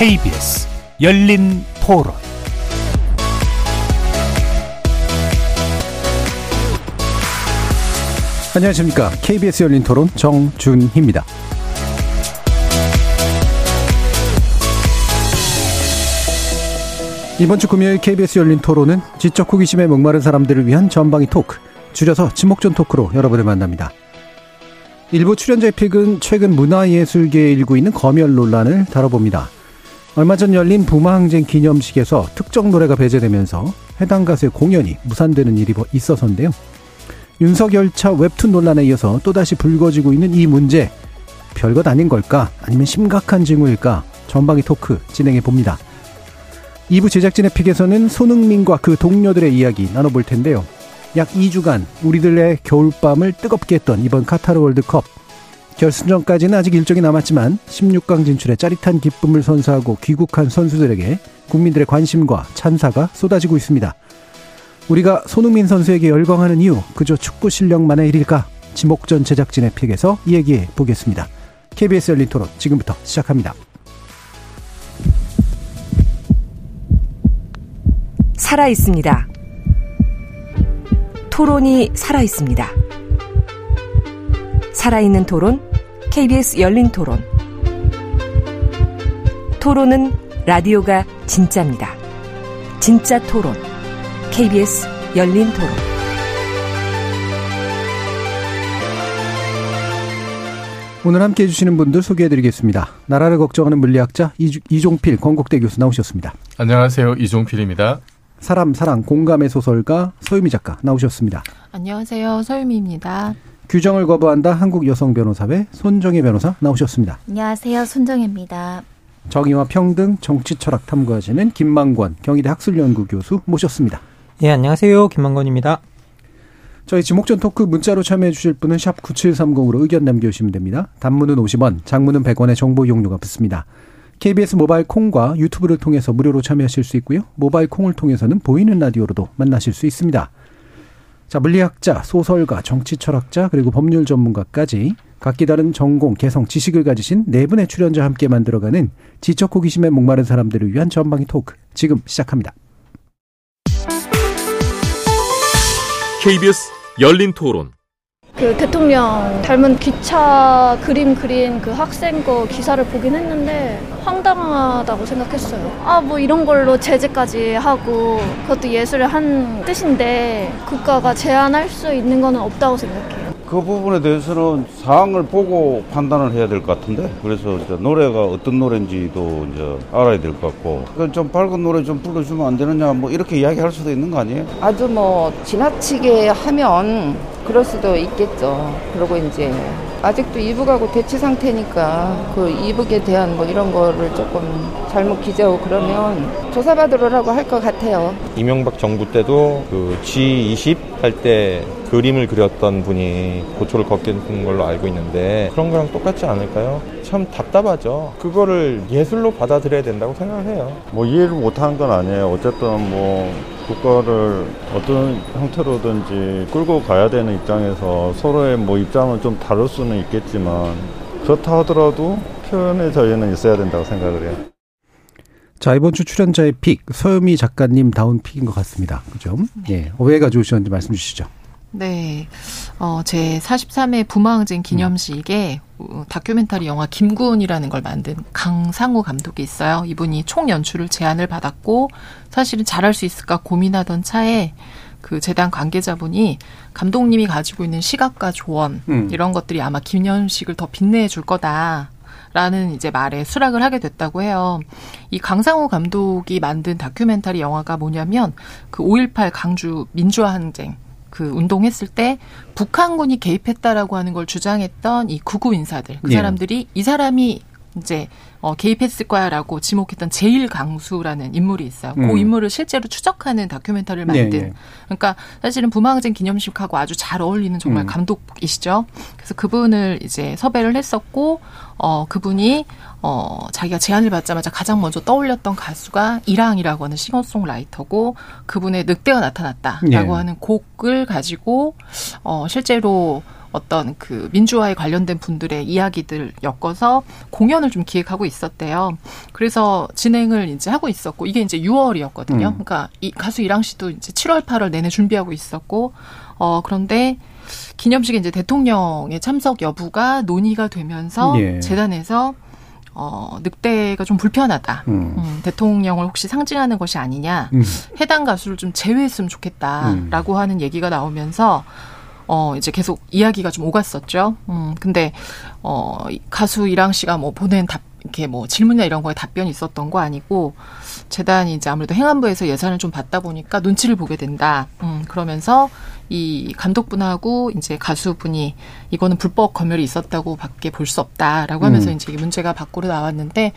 KBS 열린 토론 안녕하십니까. KBS 열린 토론 정준희입니다. 이번 주 금요일 KBS 열린 토론은 지적 호기심에 목마른 사람들을 위한 전방위 토크, 줄여서 지목전 토크로 여러분을 만납니다. 일부 출연자의 픽은 최근 문화예술계에 일고 있는 검열 논란을 다뤄봅니다. 얼마 전 열린 부마항쟁 기념식에서 특정 노래가 배제되면서 해당 가수의 공연이 무산되는 일이 있어서인데요. 윤석열차 웹툰 논란에 이어서 또다시 불거지고 있는 이 문제, 별것 아닌 걸까? 아니면 심각한 징후일까? 전방위 토크 진행해 봅니다. 2부 제작진의 픽에서는 손흥민과 그 동료들의 이야기 나눠볼 텐데요. 약 2주간 우리들의 겨울밤을 뜨겁게 했던 이번 카타르 월드컵. 결승전까지는 아직 일정이 남았지만 16강 진출에 짜릿한 기쁨을 선사하고 귀국한 선수들에게 국민들의 관심과 찬사가 쏟아지고 있습니다. 우리가 손흥민 선수에게 열광하는 이유 그저 축구 실력만의 일일까? 지목전 제작진의 픽에서 이야기해 보겠습니다. KBS 열린 토론 지금부터 시작합니다. 살아 있습니다. 토론이 살아 있습니다. 살아있는 토론, KBS 열린 토론. 토론은 라디오가 진짜입니다. 진짜 토론, KBS 열린 토론. 오늘 함께 해주시는 분들 소개해드리겠습니다. 나라를 걱정하는 물리학자 이종필 건국대 교수 나오셨습니다. 안녕하세요. 이종필입니다. 사람 사랑 공감의 소설가 서유미 작가 나오셨습니다. 안녕하세요. 서유미입니다. 규정을 거부한다 한국 여성 변호사회 손정혜 변호사 나오셨습니다. 안녕하세요. 손정혜입니다. 정의와 평등 정치 철학 탐구하시는 김만권 경희대 학술연구 교수 모셨습니다. 예, 안녕하세요. 김만권입니다. 저희 지목전 토크 문자로 참여해 주실 분은 샵 9730으로 의견 남겨주시면 됩니다. 단문은 50원, 장문은 100원의 정보 용료가 붙습니다. KBS 모바일 콩과 유튜브를 통해서 무료로 참여하실 수 있고요. 모바일 콩을 통해서는 보이는 라디오로도 만나실 수 있습니다. 자, 물리학자, 소설가, 정치 철학자, 그리고 법률 전문가까지 각기 다른 전공, 개성, 지식을 가지신 네 분의 출연자와 함께 만들어가는 지적 호기심에 목마른 사람들을 위한 전방위 토크. 지금 시작합니다. KBS 열린 토론. 그 대통령 닮은 기차 그림 그린 그 학생 거 기사를 보긴 했는데 황당하다고 생각했어요. 아, 뭐 이런 걸로 제재까지 하고 그것도 예술의 한 뜻인데 국가가 제한할 수 있는 거는 없다고 생각해요. 그 부분에 대해서는 사항을 보고 판단을 해야 될 것 같은데 그래서 노래가 어떤 노래인지도 이제 알아야 될 것 같고 좀 밝은 노래 좀 불러주면 안 되느냐 뭐 이렇게 이야기할 수도 있는 거 아니에요? 아주 뭐 지나치게 하면 그럴 수도 있겠죠. 그리고 이제 아직도 이북하고 대치 상태니까 그 이북에 대한 뭐 이런 거를 조금 잘못 기재하고 그러면 조사받으라고 할 것 같아요. 이명박 정부 때도 그 G20 할 때 그림을 그렸던 분이 고초를 겪은 걸로 알고 있는데 그런 거랑 똑같지 않을까요? 참 답답하죠. 그거를 예술로 받아들여야 된다고 생각을 해요. 뭐 이해를 못하는 건 아니에요. 어쨌든 뭐 국가를 어떤 형태로든지 끌고 가야 되는 입장에서 서로의 뭐 입장을 좀 다를 수는 있겠지만 그렇다 하더라도 표현의 자유는 있어야 된다고 생각을 해요. 자, 이번 주 출연자의 픽, 서유미 작가님 다운 픽인 것 같습니다. 그죠? 예. 왜 가져오셨는지 말씀 주시죠. 네. 어, 제 43회 부마항쟁 기념식에 음. 다큐멘터리 영화 김군이라는 걸 만든 강상우 감독이 있어요. 이분이 총 연출을 제안을 받았고 사실은 잘할 수 있을까 고민하던 차에 그 재단 관계자분이 감독님이 가지고 있는 시각과 조언 음. 이런 것들이 아마 기념식을 더 빛내 줄 거다. 라는 이제 말에 수락을 하게 됐다고 해요. 이 강상호 감독이 만든 다큐멘터리 영화가 뭐냐면 그 5.18 강주 민주화 항쟁 그 운동했을 때 북한군이 개입했다라고 하는 걸 주장했던 이 구구 인사들 그 예. 사람들이 이 사람이 이제 어, 개입했을 거야라고 지목했던 제일 강수라는 인물이 있어요. 그 음. 그 인물을 실제로 추적하는 다큐멘터리를 만든. 네, 네. 그러니까 사실은 부마항쟁 기념식하고 아주 잘 어울리는 정말 음. 감독이시죠. 그래서 그분을 이제 섭외를 했었고 어 그분이 어 자기가 제안을 받자마자 가장 먼저 떠올렸던 가수가 이랑이라고 하는 싱어송라이터고 그분의 늑대가 나타났다라고 네. 하는 곡을 가지고 어 실제로 어떤 그 민주화에 관련된 분들의 이야기들 엮어서 공연을 좀 기획하고 있었대요. 그래서 진행을 이제 하고 있었고 이게 이제 6월이었거든요. 음. 그러니까 이 가수 이랑 씨도 이제 7월 8월 내내 준비하고 있었고 어 그런데 기념식에 이제 대통령의 참석 여부가 논의가 되면서 예. 재단에서 어, 늑대가 좀 불편하다. 음. 음, 대통령을 혹시 상징하는 것이 아니냐. 음. 해당 가수를 좀 제외했으면 좋겠다라고 음. 하는 얘기가 나오면서 어, 이제 계속 이야기가 좀 오갔었죠. 음, 근데, 어, 가수 이랑 씨가 뭐 보낸 답, 이렇게 뭐 질문이나 이런 거에 답변이 있었던 거 아니고, 재단이 이제 아무래도 행안부에서 예산을 좀 받다 보니까 눈치를 보게 된다. 음, 그러면서 이 감독분하고 이제 가수분이 이거는 불법 검열이 있었다고 밖에 볼 수 없다라고 하면서 음. 이제 문제가 밖으로 나왔는데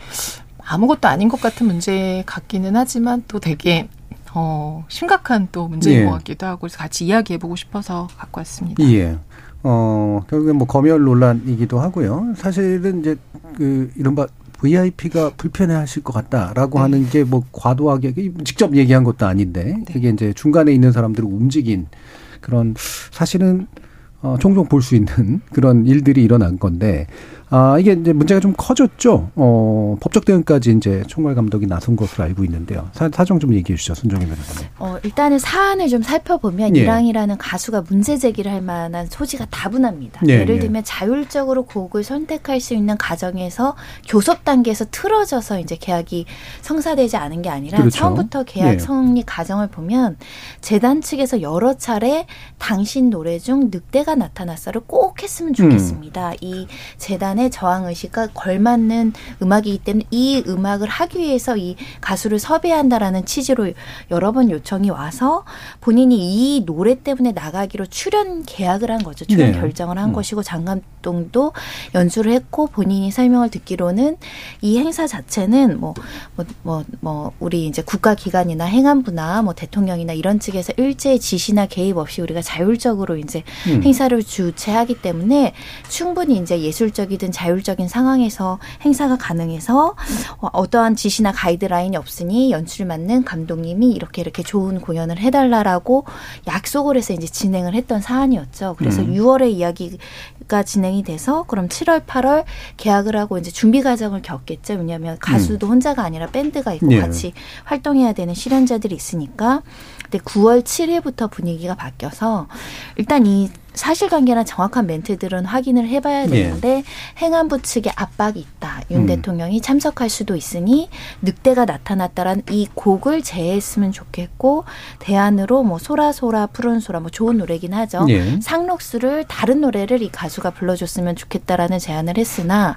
아무것도 아닌 것 같은 문제 같기는 하지만 또 되게 어, 심각한 또 문제인 예. 것 같기도 하고 그래서 같이 이야기해보고 싶어서 갖고 왔습니다. 예. 어, 결국에 뭐 검열 논란이기도 하고요. 사실은 이제 그 이른바 VIP가 불편해 하실 것 같다라고 네. 하는 게 뭐 과도하게 직접 얘기한 것도 아닌데 네. 그게 이제 중간에 있는 사람들을 움직인 그런 사실은 어, 종종 볼 수 있는 그런 일들이 일어난 건데 아, 이게 이제 문제가 좀 커졌죠. 어, 법적 대응까지 이제 총괄 감독이 나선 것으로 알고 있는데요. 사, 사정 좀 얘기해 주시죠, 손정희 변호사님. 어, 일단은 사안을 좀 살펴보면 예. 이랑이라는 가수가 문제 제기를 할 만한 소지가 다분합니다. 예, 예를 예. 들면 예. 자율적으로 곡을 선택할 수 있는 과정에서 교섭 단계에서 틀어져서 이제 계약이 성사되지 않은 게 아니라 그렇죠. 처음부터 계약 예. 성립 과정을 보면 재단 측에서 여러 차례 당신 노래 중 늑대가 나타났어를 꼭 했으면 좋겠습니다. 음. 이 재단의 자신의 저항 의식과 걸맞는 음악이기 때문에 이 음악을 하기 위해서 이 가수를 섭외한다라는 취지로 여러 번 요청이 와서 본인이 이 노래 때문에 나가기로 출연 계약을 한 거죠. 출연 네. 결정을 한 음. 것이고 장감동도 연주를 했고 본인이 설명을 듣기로는 이 행사 자체는 뭐 뭐, 뭐, 뭐, 우리 이제 국가 기관이나 행안부나 뭐 대통령이나 이런 측에서 일제의 지시나 개입 없이 우리가 자율적으로 이제 음. 행사를 주최하기 때문에 충분히 이제 예술적이든 자율적인 상황에서 행사가 가능해서 어, 어떠한 지시나 가이드라인이 없으니 연출을 맡는 감독님이 이렇게 이렇게 좋은 공연을 해달라라고 약속을 해서 이제 진행을 했던 사안이었죠. 그래서 음. 6월에 이야기가 진행이 돼서 그럼 7월, 8월 계약을 하고 이제 준비 과정을 겪겠죠. 왜냐하면 가수도 음. 혼자가 아니라 밴드가 있고 네. 같이 활동해야 되는 실현자들이 있으니까. 근데 9월 7일부터 분위기가 바뀌어서 일단 이 사실관계나 정확한 멘트들은 확인을 해봐야 예. 되는데 예. 행안부 측에 압박이 있다. 윤 음. 대통령이 참석할 수도 있으니 늑대가 나타났다란 이 곡을 제했으면 좋겠고 대안으로 뭐 소라소라 푸른 소라 뭐 좋은 노래긴 하죠. 예. 상록수를 다른 노래를 이 가수가 불러줬으면 좋겠다라는 제안을 했으나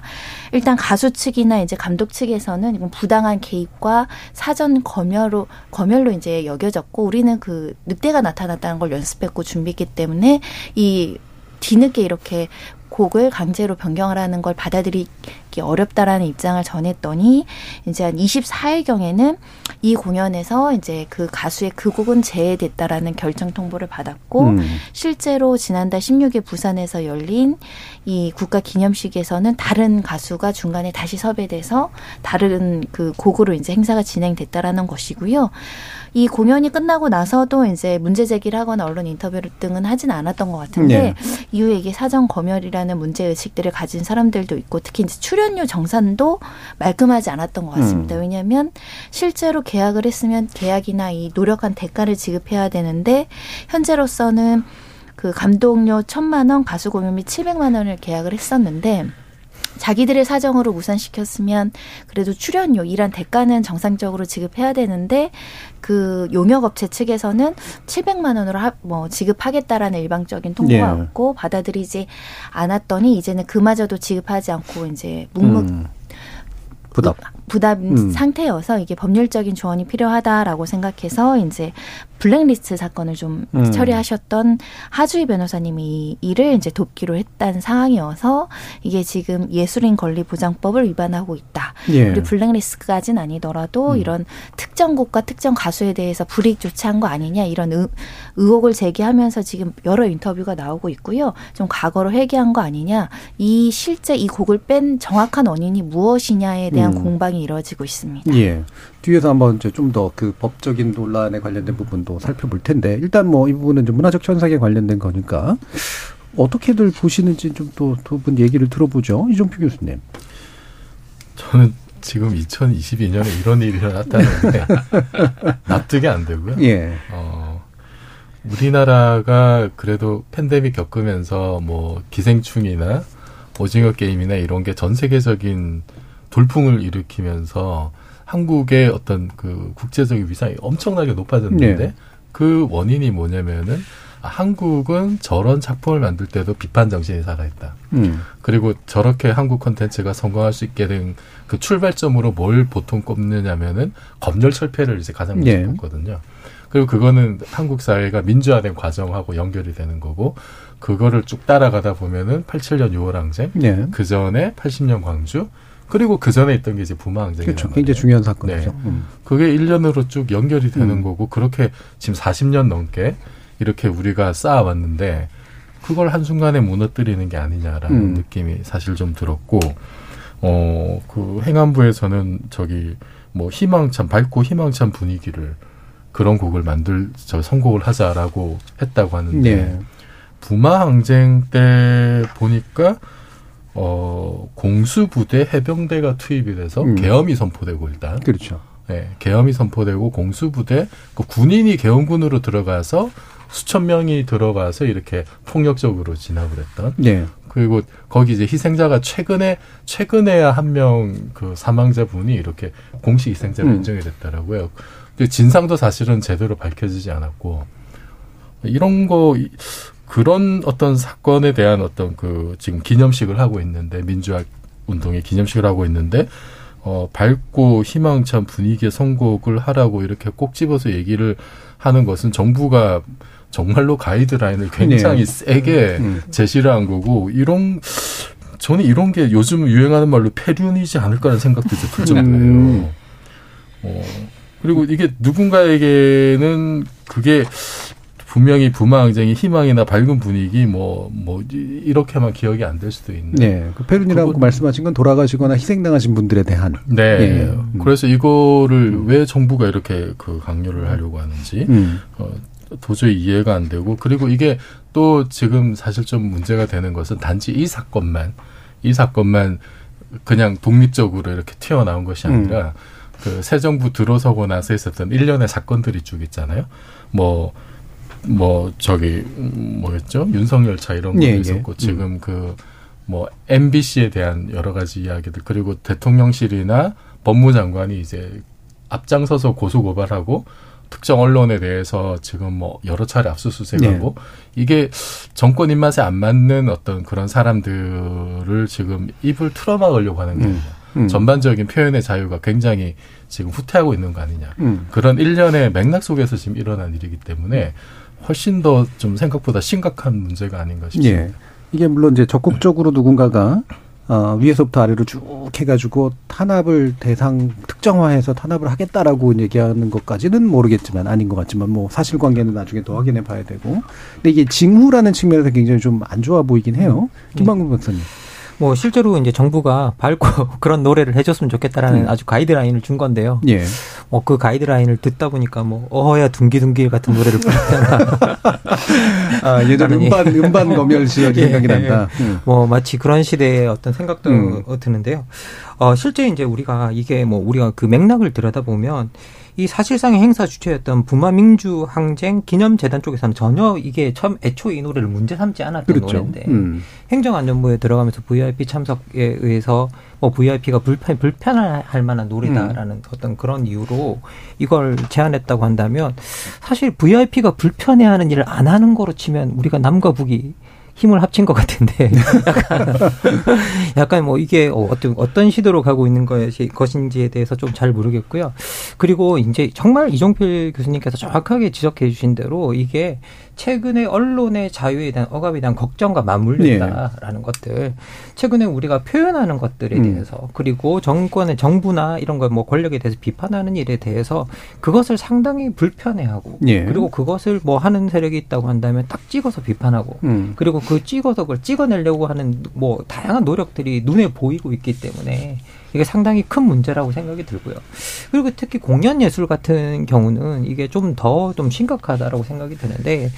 일단 가수 측이나 이제 감독 측에서는 이건 부당한 개입과 사전 검열로 검열로 이제 여겨졌고 우리는 그 늑대가 나타났다는 걸 연습했고 준비했기 때문에 이 뒤늦게 이렇게 곡을 강제로 변경을 하는 걸 받아들이기 어렵다라는 입장을 전했더니 이제 한 24일경에는 이 공연에서 이제 그 가수의 그 곡은 제외됐다라는 결정 통보를 받았고 음. 실제로 지난달 16일 부산에서 열린 이 국가 기념식에서는 다른 가수가 중간에 다시 섭외돼서 다른 그 곡으로 이제 행사가 진행됐다라는 것이고요. 이 공연이 끝나고 나서도 이제 문제 제기를 하거나 언론 인터뷰 등은 하진 않았던 것 같은데 네. 이후에 이게 사전 검열이라는 문제 의식들을 가진 사람들도 있고 특히 이제 출연 료 정산도 말끔하지 않았던 것 같습니다. 음. 왜냐하면 실제로 계약을 했으면 계약이나 이 노력한 대가를 지급해야 되는데 현재로서는 그 감독료 천만 원, 가수 공연비 칠백만 원을 계약을 했었는데 자기들의 사정으로 우선시켰으면 그래도 출연료 이란 대가는 정상적으로 지급해야 되는데 그 용역업체 측에서는 700만 원으로 하, 뭐 지급하겠다라는 일방적인 통보가 예. 왔고 받아들이지 않았더니 이제는 그마저도 지급하지 않고 이제 묵묵 음. 부담. 부담 음. 상태여서 이게 법률적인 조언이 필요하다라고 생각해서 이제 블랙리스트 사건을 좀 음. 처리하셨던 하주희 변호사님이 이를 이제 돕기로 했다는 상황이어서 이게 지금 예술인 권리 보장법을 위반하고 있다. 예. 우리 블랙리스트까지는 아니더라도 음. 이런 특정 곡과 특정 가수에 대해서 불이익 조치한 거 아니냐 이런 의, 의혹을 제기하면서 지금 여러 인터뷰가 나오고 있고요. 좀 과거로 회귀한 거 아니냐. 이 실제 이 곡을 뺀 정확한 원인이 무엇이냐에 대한 음. 공방이 이루어지고 있습니다. 예. 뒤에서 한번 좀 더 그 법적인 논란에 관련된 부분도 살펴볼 텐데 일단 뭐 이 부분은 좀 문화적 현상에 관련된 거니까 어떻게들 보시는지 좀 또 두 분 얘기를 들어보죠. 이종표 교수님. 저는 지금 2022년에 이런 일이 일어났다는데 납득이 안 되고요. 예. 어, 우리나라가 그래도 팬데믹 겪으면서 뭐 기생충이나 오징어 게임이나 이런 게 전 세계적인 돌풍을 일으키면서 한국의 어떤 그 국제적인 위상이 엄청나게 높아졌는데 네. 그 원인이 뭐냐면은 한국은 저런 작품을 만들 때도 비판 정신이 살아있다. 음. 그리고 저렇게 한국 콘텐츠가 성공할 수 있게 된 그 출발점으로 뭘 보통 꼽느냐면은 검열 철폐를 이제 가장 먼저 네. 꼽거든요. 그리고 그거는 한국 사회가 민주화된 과정하고 연결이 되는 거고 그거를 쭉 따라가다 보면은 87년 6월 항쟁, 네. 그 전에 80년 광주, 그리고 그 전에 있던 게 이제 부마 항쟁이 그렇죠. 굉장히 중요한 사건이죠. 네. 음. 그게 1년으로 쭉 연결이 되는 음. 거고 그렇게 지금 40년 넘게 이렇게 우리가 쌓아왔는데 그걸 한순간에 무너뜨리는 게 아니냐라는 음. 느낌이 사실 좀 들었고 어 그 행안부에서는 저기 뭐 희망찬 밝고 희망찬 분위기를 그런 곡을 만들 저 선곡을 하자라고 했다고 하는데 네. 부마 항쟁 때 보니까 어 공수부대 해병대가 투입이 돼서 음. 계엄이 선포되고 일단 그렇죠. 네, 계엄이 선포되고 공수부대 그 군인이 계엄군으로 들어가서 수천 명이 들어가서 이렇게 폭력적으로 진압을 했던. 네. 그리고 거기 이제 희생자가 최근에 최근에야 한 명 그 사망자 분이 이렇게 공식 희생자로 음. 인정이 됐더라고요. 근데 진상도 사실은 제대로 밝혀지지 않았고 이런 거 그런 어떤 사건에 대한 어떤 그 지금 기념식을 하고 있는데 민주화 운동의 기념식을 하고 있는데 어 밝고 희망찬 분위기의 선곡을 하라고 이렇게 꼭 집어서 얘기를 하는 것은 정부가 정말로 가이드라인을 굉장히 네. 세게 음, 음. 제시를 한 거고 이런 저는 이런 게 요즘 유행하는 말로 폐륜이지 않을까라는 생각도 들 정도예요. 음. 어, 그리고 이게 누군가에게는 그게 분명히 부마 항쟁이 희망이나 밝은 분위기 뭐뭐 뭐 이렇게만 기억이 안 될 수도 있는. 네, 그 페룬이라고 그거, 말씀하신 건 돌아가시거나 희생당하신 분들에 대한. 네. 예. 음. 그래서 이거를 음. 왜 정부가 이렇게 그 강요를 하려고 하는지 음. 어, 도저히 이해가 안 되고 그리고 이게 또 지금 사실 좀 문제가 되는 것은 단지 이 사건만 이 사건만 그냥 독립적으로 이렇게 튀어나온 것이 아니라 음. 그새 정부 들어서고 나서 있었던 일련의 사건들이 쭉 있잖아요. 뭐 뭐뭐 저기 뭐였죠? 윤석열차 이런 것도 예, 예. 있었고 예. 지금 음. 그뭐 MBC에 대한 여러 가지 이야기들 그리고 대통령실이나 법무장관이 이제 앞장서서 고소 고발하고 특정 언론에 대해서 지금 뭐 여러 차례 압수수색하고 네. 이게 정권 입맛에 안 맞는 어떤 그런 사람들을 지금 입을 틀어막으려고 하는 게 음. 음. 전반적인 표현의 자유가 굉장히 지금 후퇴하고 있는 거 아니냐. 음. 그런 일련의 맥락 속에서 지금 일어난 일이기 때문에 훨씬 더 좀 생각보다 심각한 문제가 아닌가 싶습니다. 예. 이게 물론 이제 적극적으로 누군가가 어, 위에서부터 아래로 쭉 해가지고 탄압을 대상 특정화해서 탄압을 하겠다라고 얘기하는 것까지는 모르겠지만 아닌 것 같지만 뭐 사실관계는 나중에 더 확인해 봐야 되고 근데 이게 징후라는 측면에서 굉장히 좀 안 좋아 보이긴 해요 김방금 박사님. 뭐 실제로 이제 정부가 밝고 그런 노래를 해줬으면 좋겠다라는 음. 아주 가이드라인을 준 건데요. 예. 뭐그 가이드라인을 듣다 보니까 뭐 어허야 둥기둥기 같은 노래를 부르잖아. 아 예전 음반 음반 검열 시절이 예. 생각이 난다. 음. 뭐 마치 그런 시대의 어떤 생각도 음. 드는데요. 어 실제 이제 우리가 이게 뭐 우리가 그 맥락을 들여다 보면 이 사실상의 행사 주체였던 부마민주 항쟁 기념재단 쪽에서는 전혀 이게 처음 애초에 이 노래를 문제 삼지 않았던 그렇죠. 노래인데 음. 행정안전부에 들어가면서 VIP 참석에 의해서 뭐 VIP가 불편 불편할 만한 노래다라는 음. 어떤 그런 이유로 이걸 제안했다고 한다면 사실 VIP가 불편해하는 일을 안 하는 거로 치면 우리가 남과 북이 힘을 합친 것 같은데 약간 약간 뭐 이게 어떤 어떤 시도로 가고 있는 것인지에 대해서 좀 잘 모르겠고요. 그리고 이제 정말 이종필 교수님께서 정확하게 지적해 주신 대로 이게 최근에 언론의 자유에 대한 억압에 대한 걱정과 맞물린다라는 네. 것들 최근에 우리가 표현하는 것들에 음. 대해서 그리고 정권의 정부나 이런 걸 뭐 권력에 대해서 비판하는 일에 대해서 그것을 상당히 불편해하고 네. 그리고 그것을 뭐 하는 세력이 있다고 한다면 딱 찍어서 비판하고 음. 그리고 그 찍어서 그걸 찍어내려고 하는 뭐 다양한 노력들이 눈에 보이고 있기 때문에 이게 상당히 큰 문제라고 생각이 들고요. 그리고 특히 공연 예술 같은 경우는 이게 좀 더좀 좀 심각하다라고 생각이 드는데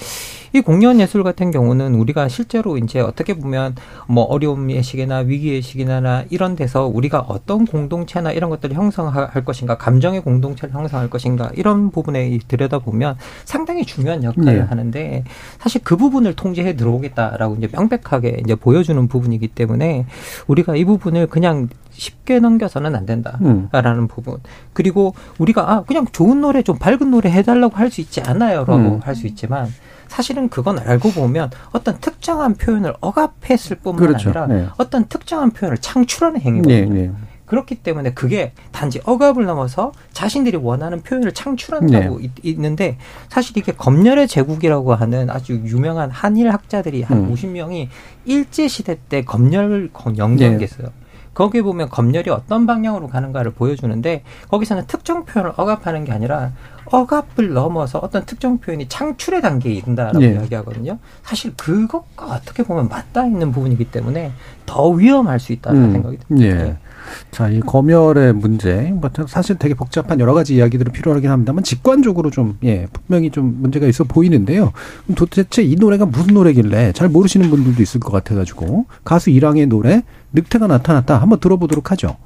이 공연 예술 같은 경우는 우리가 실제로 이제 어떻게 보면 뭐 어려움의 시기나 위기의 시기나 이런 데서 우리가 어떤 공동체나 이런 것들을 형성할 것인가, 감정의 공동체를 형성할 것인가 이런 부분에 들여다보면 상당히 중요한 역할을 네. 하는데 사실 그 부분을 통제해 들어오겠다라고 이제 명백하게 이제 보여주는 부분이기 때문에 우리가 이 부분을 그냥 쉽게 넘겨서는 안 된다라는 음. 부분. 그리고 우리가 아 그냥 좋은 노래 좀 밝은 노래 해달라고 할 수 있지 않아요라고 음. 할수 있지만 사실은 그건 알고 보면 어떤 특정한 표현을 억압했을 뿐만 그렇죠. 아니라 네. 어떤 특정한 표현을 창출하는 행위거든요. 네, 네. 그렇기 때문에 그게 단지 억압을 넘어서 자신들이 원하는 표현을 창출한다고 네. 있는데 사실 이게 검열의 제국이라고 하는 아주 유명한 한일 학자들이 한 음. 50명이 일제 시대 때 검열을 연구한 네. 게 있어요. 거기에 보면 검열이 어떤 방향으로 가는가를 보여주는데 거기서는 특정 표현을 억압하는 게 아니라 억압을 넘어서 어떤 특정 표현이 창출의 단계에 이른다라고 예. 이야기하거든요. 사실 그것과 어떻게 보면 맞닿아 있는 부분이기 때문에 더 위험할 수 있다는 음. 생각이 듭니다. 예. 네. 자, 이 검열의 문제, 뭐 사실 되게 복잡한 여러 가지 이야기들이 필요하긴 합니다만 직관적으로 좀, 예, 분명히 좀 문제가 있어 보이는데요. 그럼 도대체 이 노래가 무슨 노래길래 잘 모르시는 분들도 있을 것 같아가지고 가수 이랑의 노래 늑태가 나타났다 한번 들어보도록 하죠.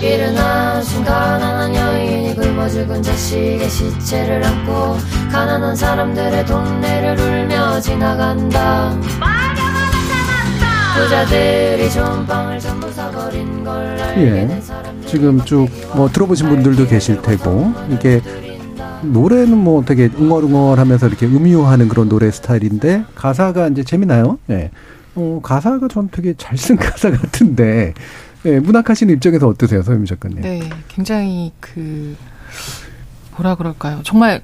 일어나신 가난한 여인이 굶어 죽은 자식의 시체를 안고 가난한 사람들의 동네를 울며 지나간다. 부자들이 좋은 빵을 전부 사버린 걸 예. 지금 쭉 뭐 들어보신 분들도 계실 테고 이게 노래는 뭐 되게 웅얼웅얼하면서 이렇게 음유하는 그런 노래 스타일인데 가사가 이제 재미나요? 네. 어, 가사가 전 되게 잘 쓴 가사 같은데 네, 문학하시는 입장에서 어떠세요, 서유미 작가님? 네, 굉장히 그 뭐라 그럴까요? 정말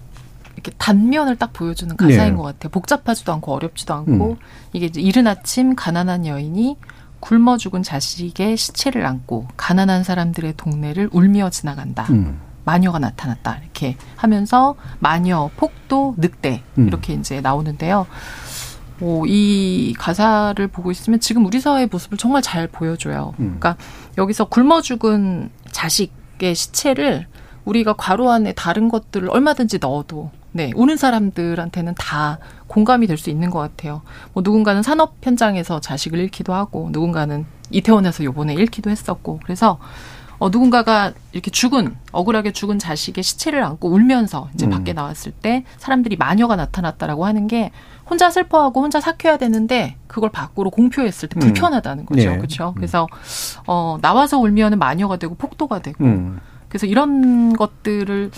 이렇게 단면을 딱 보여주는 가사인 네. 것 같아요. 복잡하지도 않고 어렵지도 않고 음. 이게 이제 이른 아침 가난한 여인이 굶어 죽은 자식의 시체를 안고 가난한 사람들의 동네를 울며 지나간다. 음. 마녀가 나타났다. 이렇게 하면서 마녀, 폭도, 늑대 음. 이렇게 이제 나오는데요. 오, 이 가사를 보고 있으면 지금 우리 사회의 모습을 정말 잘 보여줘요. 음. 그러니까 여기서 굶어 죽은 자식의 시체를 우리가 괄호 안에 다른 것들을 얼마든지 넣어도 네, 오는 사람들한테는 다 공감이 될 수 있는 것 같아요. 뭐 누군가는 산업 현장에서 자식을 잃기도 하고 누군가는 이태원에서 요번에 잃기도 했었고 그래서 어, 누군가가 이렇게 죽은 억울하게 죽은 자식의 시체를 안고 울면서 이제 음. 밖에 나왔을 때 사람들이 마녀가 나타났다라고 하는 게 혼자 슬퍼하고 혼자 삭혀야 되는데 그걸 밖으로 공표했을 때 음. 불편하다는 거죠. 네. 그렇죠. 그래서 어 나와서 울면은 마녀가 되고 폭도가 되고 음. 그래서 이런 것들을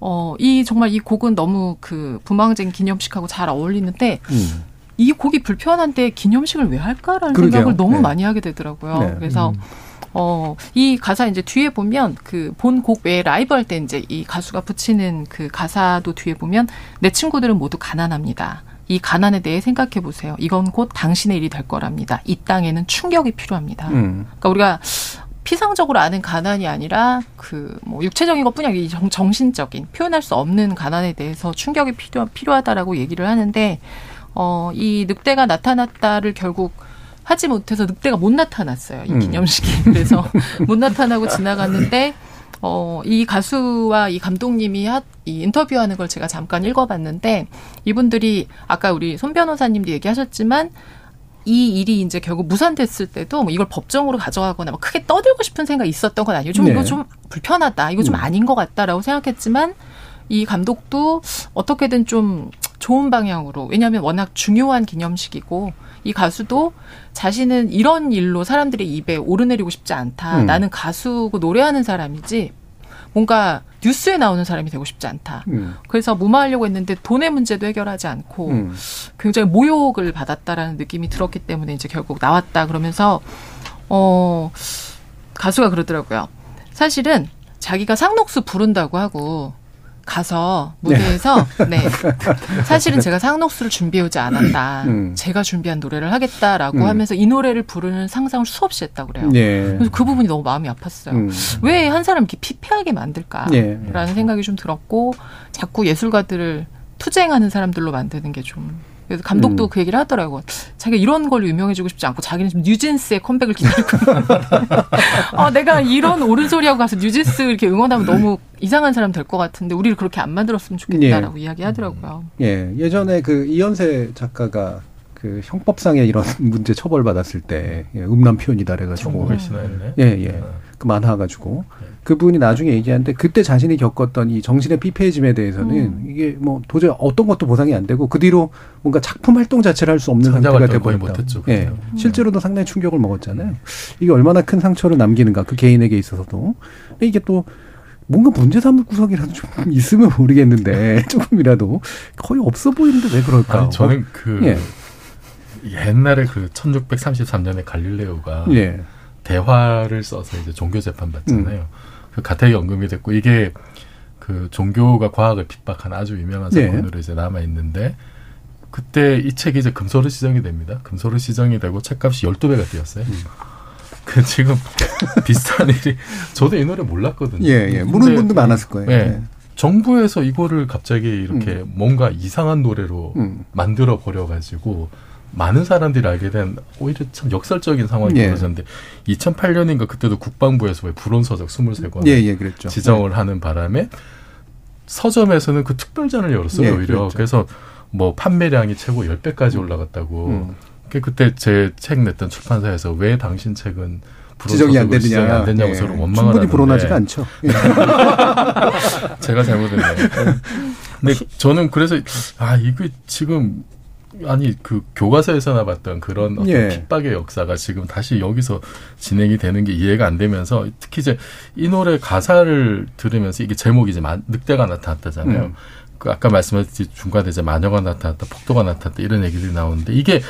어, 이 정말 이 곡은 너무 그 부망쟁 기념식하고 잘 어울리는데 음. 이 곡이 불편한데 기념식을 왜 할까라는 그러게요. 생각을 너무 네. 많이 하게 되더라고요. 네. 그래서 음. 어, 이 가사 이제 뒤에 보면 그 본 곡 외에 라이브 할 때 이제 이 가수가 붙이는 그 가사도 뒤에 보면 내 친구들은 모두 가난합니다. 이 가난에 대해 생각해 보세요. 이건 곧 당신의 일이 될 거랍니다. 이 땅에는 충격이 필요합니다. 음. 그러니까 우리가 피상적으로 아는 가난이 아니라 그 뭐 육체적인 것뿐이 아니라 정, 정신적인 표현할 수 없는 가난에 대해서 충격이 필요 필요하다라고 얘기를 하는데 어 이 늑대가 나타났다를 결국 하지 못해서 늑대가 못 나타났어요 이 음. 기념식이 음. 그래서 못 나타나고 지나갔는데 어, 이 가수와 이 감독님이 하, 이 인터뷰하는 걸 제가 잠깐 읽어봤는데 이분들이 아까 우리 손 변호사님도 얘기하셨지만 이 일이 이제 결국 무산됐을 때도 뭐 이걸 법정으로 가져가거나 뭐 크게 떠들고 싶은 생각이 있었던 건 아니에요. 좀 네. 이거 좀 불편하다. 이거 좀 음. 아닌 것 같다라고 생각했지만 이 감독도 어떻게든 좀 좋은 방향으로 왜냐하면 워낙 중요한 기념식이고 이 가수도 자신은 이런 일로 사람들의 입에 오르내리고 싶지 않다. 음. 나는 가수고 노래하는 사람이지 뭔가 뉴스에 나오는 사람이 되고 싶지 않다. 음. 그래서 무마하려고 했는데 돈의 문제도 해결하지 않고 음. 굉장히 모욕을 받았다라는 느낌이 들었기 때문에 이제 결국 나왔다 그러면서 어 가수가 그러더라고요. 사실은 자기가 상록수 부른다고 하고 가서 무대에서 네. 네. 사실은 제가 상록수를 준비해 오지 않았다. 음. 제가 준비한 노래를 하겠다라고 음. 하면서 이 노래를 부르는 상상을 수없이 했다고 그래요. 네. 그래서 그 부분이 너무 마음이 아팠어요. 음. 왜한 사람 이렇게 피폐하게 만들까라는 네. 생각이 좀 들었고 자꾸 예술가들을 투쟁하는 사람들로 만드는 게 좀 그래서 감독도 음. 그 얘기를 하더라고. 자기가 이런 걸로 유명해지고 싶지 않고 자기는 좀 뉴진스의 컴백을 기다리고 어, 내가 이런 옳은 소리하고 가서 뉴진스 이렇게 응원하면 너무 이상한 사람 될 것 같은데 우리를 그렇게 안 만들었으면 좋겠다라고 예. 이야기하더라고요. 예, 예전에 그 이현세 작가가 그 형법상의 이런 문제 처벌 받았을 때 예, 음란 표현이다 그래가지고 예, 예. 그 만화 가지고 그분이 나중에 얘기하는데 그때 자신이 겪었던 이 정신의 피폐해짐에 대해서는 음. 이게 뭐 도저히 어떤 것도 보상이 안 되고 그 뒤로 뭔가 작품 활동 자체를 할 수 없는 상태가 돼버렸다. 예. 음. 실제로도 상당히 충격을 먹었잖아요. 이게 얼마나 큰 상처를 남기는가 그 개인에게 있어서도. 근데 이게 또 뭔가 문제 삼을 구석이라도 좀 있으면 모르겠는데 조금이라도 거의 없어 보이는데 왜 그럴까? 아니, 저는 그 예. 옛날에 그 1633년에 갈릴레오가 예. 대화를 써서 이제 종교 재판 받잖아요. 음. 그 가택이 언급이 됐고 이게 그 종교가 과학을 핍박한 아주 유명한 네. 사건으로 네. 이제 남아 있는데 그때 이 책이 이제 금소르 시정이 됩니다. 금소르 시정이 되고 책값이 열두 배가 뛰었어요. 음. 그 지금 비슷한 일이 저도 이 노래 몰랐거든요. 예, 예. 모르는 분도 많았을 거예요. 예. 예. 정부에서 이거를 갑자기 이렇게 음. 뭔가 이상한 노래로 음. 만들어 버려 가지고 많은 사람들이 알게 된 오히려 참 역설적인 상황이 예. 벌어졌는데 2008년인가 그때도 국방부에서 왜 불온서적 23권 예, 예, 그랬죠. 지정을 예. 하는 바람에 서점에서는 그 특별전을 열었어요 예, 오히려 그랬죠. 그래서 뭐 판매량이 최고 10배까지 음. 올라갔다고 음. 그때 제 책 냈던 출판사에서 왜 당신 책은 지정이 안 되느냐. 지정이 안 되냐고 예. 서로 원망을 충분히 불온하지가 않죠. 제가 잘못했네요. 근데 저는 그래서 아 이거 지금 아니 그 교과서에서나 봤던 그런 어떤 예. 핍박의 역사가 지금 다시 여기서 진행이 되는 게 이해가 안 되면서 특히 이제 이 노래 가사를 들으면서 이게 제목이 이제 늑대가 나타났다잖아요. 음. 그 아까 말씀하셨듯이 중간에 이제 마녀가 나타났다, 폭도가 나타났다 이런 얘기들이 나오는데 이게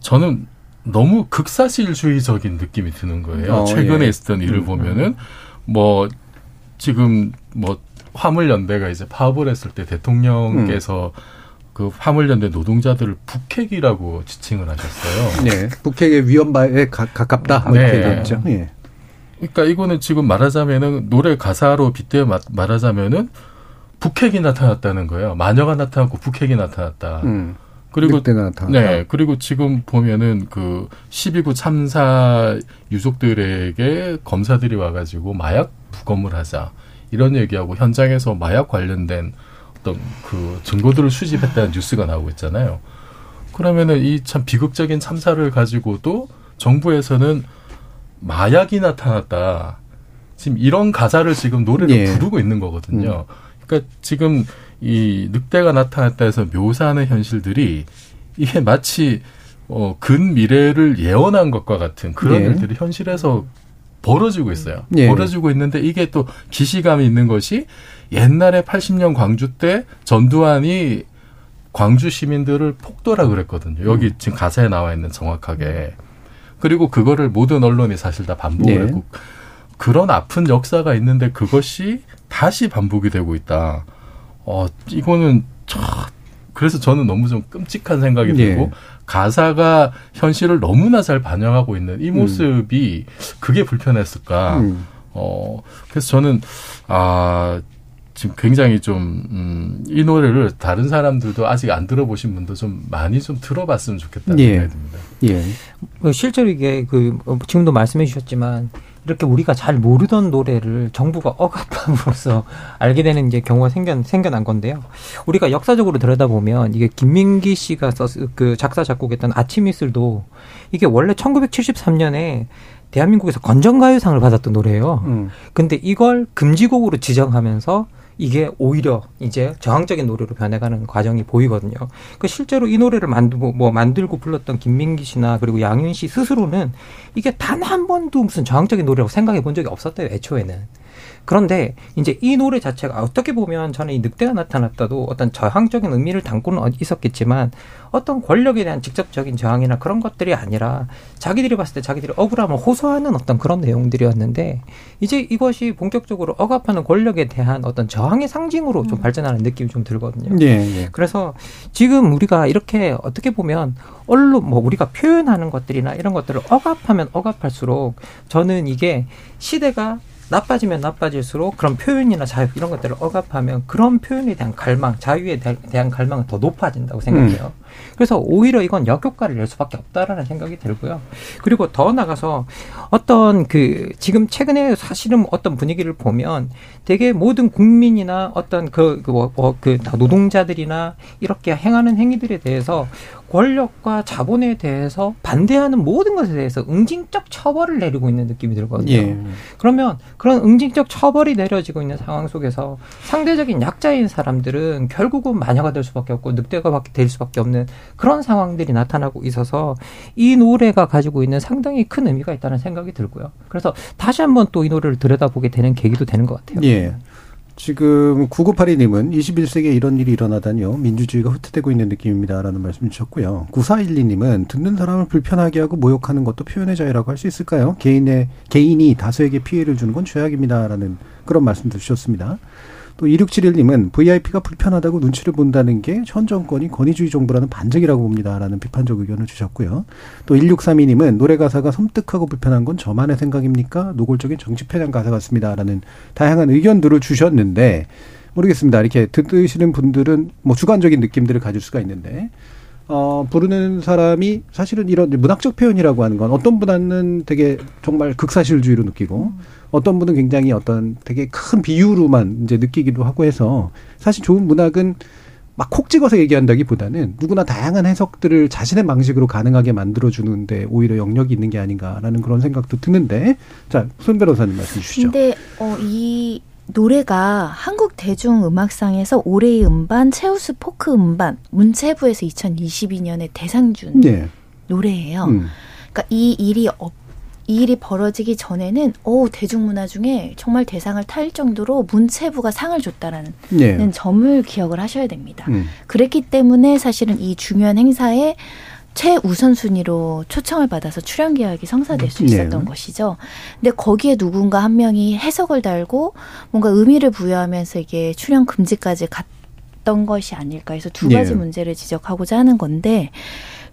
저는 너무 극사실주의적인 느낌이 드는 거예요. 어, 최근에 예. 있었던 일을 음. 보면은 뭐 지금 뭐 화물연대가 이제 파업을 했을 때 대통령께서 음. 그 화물연대 노동자들을 북핵이라고 지칭을 하셨어요. 네, 북핵의 위험바에 가, 깝다 이렇게 네. 됐죠. 예. 그러니까 이거는 지금 말하자면은 노래 가사로 빗대 말하자면은 북핵이 나타났다는 거예요. 마녀가 나타났고 북핵이 나타났다. 음, 그리고 네, 그리고 지금 보면은 그 12구 참사 유족들에게 검사들이 와가지고 마약 부검을 하자 이런 얘기하고 현장에서 마약 관련된 어떤 그 증거들을 수집했다는 뉴스가 나오고 있잖아요. 그러면은 이 참 비극적인 참사를 가지고도 정부에서는 마약이 나타났다. 지금 이런 가사를 지금 노래를 예. 부르고 있는 거거든요. 음. 그러니까 지금 이 늑대가 나타났다 해서 묘사하는 현실들이 이게 마치 어, 근 미래를 예언한 것과 같은 그런 예. 일들이 현실에서 벌어지고 있어요. 예. 벌어지고 있는데 이게 또 기시감이 있는 것이 옛날에 80년 광주 때 전두환이 광주 시민들을 폭도라 그랬거든요. 여기 음. 지금 가사에 나와 있는 정확하게. 그리고 그거를 모든 언론이 사실 다 반복을 네. 했고 그런 아픈 역사가 있는데 그것이 다시 반복이 되고 있다. 어, 이거는 참 그래서 저는 너무 좀 끔찍한 생각이 네. 들고 가사가 현실을 너무나 잘 반영하고 있는 이 모습이 음. 그게 불편했을까. 음. 어, 그래서 저는 아 지금 굉장히 좀, 음, 이 노래를 다른 사람들도 아직 안 들어보신 분도 좀 많이 좀 들어봤으면 좋겠다는 예. 생각이 듭니다. 예. 뭐 실제로 이게 그, 어, 지금도 말씀해 주셨지만 이렇게 우리가 잘 모르던 노래를 정부가 억압함으로써 알게 되는 이제 경우가 생겨, 생겨난 건데요. 우리가 역사적으로 들여다보면 이게 김민기 씨가 썼, 그 작사, 작곡했던 아침 이슬도 이게 원래 1973년에 대한민국에서 건전가요상을 받았던 노래예요. 음. 근데 이걸 금지곡으로 지정하면서 이게 오히려 이제 저항적인 노래로 변해가는 과정이 보이거든요. 그 실제로 이 노래를 만들고 뭐 만들고 불렀던 김민기 씨나 그리고 양윤 씨 스스로는 이게 단 한 번도 무슨 저항적인 노래라고 생각해 본 적이 없었대요. 애초에는. 그런데 이제 이 노래 자체가 어떻게 보면 저는 이 늑대가 나타났다도 어떤 저항적인 의미를 담고는 있었겠지만 어떤 권력에 대한 직접적인 저항이나 그런 것들이 아니라 자기들이 봤을 때 자기들이 억울함을 호소하는 어떤 그런 내용들이었는데 이제 이것이 본격적으로 억압하는 권력에 대한 어떤 저항의 상징으로 좀 음. 발전하는 느낌이 좀 들거든요. 예, 예. 그래서 지금 우리가 이렇게 어떻게 보면 언론 뭐 우리가 표현하는 것들이나 이런 것들을 억압하면 억압할수록 저는 이게 시대가 나빠지면 나빠질수록 그런 표현이나 자유 이런 것들을 억압하면 그런 표현에 대한 갈망, 자유에 대한 갈망은 더 높아진다고 생각해요. 음. 그래서 오히려 이건 역효과를 낼 수밖에 없다라는 생각이 들고요. 그리고 더 나가서 어떤 그 지금 최근에 사실은 어떤 분위기를 보면 되게 모든 국민이나 어떤 그, 그, 뭐, 뭐 그 노동자들이나 이렇게 행하는 행위들에 대해서 권력과 자본에 대해서 반대하는 모든 것에 대해서 응징적 처벌을 내리고 있는 느낌이 들거든요. 예. 그러면 그런 응징적 처벌이 내려지고 있는 상황 속에서 상대적인 약자인 사람들은 결국은 마녀가 될 수밖에 없고 늑대가 될 수밖에 없는 그런 상황들이 나타나고 있어서 이 노래가 가지고 있는 상당히 큰 의미가 있다는 생각이 들고요. 그래서 다시 한번 또 이 노래를 들여다보게 되는 계기도 되는 것 같아요. 예. 지금 9982님은 21세기에 이런 일이 일어나다니요. 민주주의가 후퇴되고 있는 느낌입니다라는 말씀 주셨고요. 9412님은 듣는 사람을 불편하게 하고 모욕하는 것도 표현의 자유라고 할 수 있을까요? 개인의 개인이 다수에게 피해를 주는 건 죄악입니다라는 그런 말씀도 주셨습니다. 또 2671님은 VIP가 불편하다고 눈치를 본다는 게 현 정권이 권위주의 정부라는 반증이라고 봅니다라는 비판적 의견을 주셨고요. 또 1632님은 노래 가사가 섬뜩하고 불편한 건 저만의 생각입니까? 노골적인 정치패장 가사 같습니다라는 다양한 의견들을 주셨는데 모르겠습니다. 이렇게 듣으시는 분들은 뭐 주관적인 느낌들을 가질 수가 있는데 어, 부르는 사람이 사실은 이런 문학적 표현이라고 하는 건 어떤 분은 되게 정말 극사실주의로 느끼고 어떤 분은 굉장히 어떤 되게 큰 비유로만 이제 느끼기도 하고 해서 사실 좋은 문학은 막 콕 찍어서 얘기한다기보다는 누구나 다양한 해석들을 자신의 방식으로 가능하게 만들어주는데 오히려 영역이 있는 게 아닌가라는 그런 생각도 드는데 자, 손 변호사님 말씀 주시죠. 근데, 어, 이 노래가 한국 대중음악상에서 올해의 음반, 최우수 포크 음반, 문체부에서 2022년에 대상준 네. 노래예요. 음. 그러니까 이 일이 없, 이 일이 벌어지기 전에는 오 대중문화 중에 정말 대상을 탈 정도로 문체부가 상을 줬다라는 네. 점을 기억을 하셔야 됩니다. 음. 그랬기 때문에 사실은 이 중요한 행사에 최우선순위로 초청을 받아서 출연 계약이 성사될 수 있었던 네. 것이죠. 근데 거기에 누군가 한 명이 해석을 달고 뭔가 의미를 부여하면서 이게 출연 금지까지 갔던 것이 아닐까 해서 두 가지 네. 문제를 지적하고자 하는 건데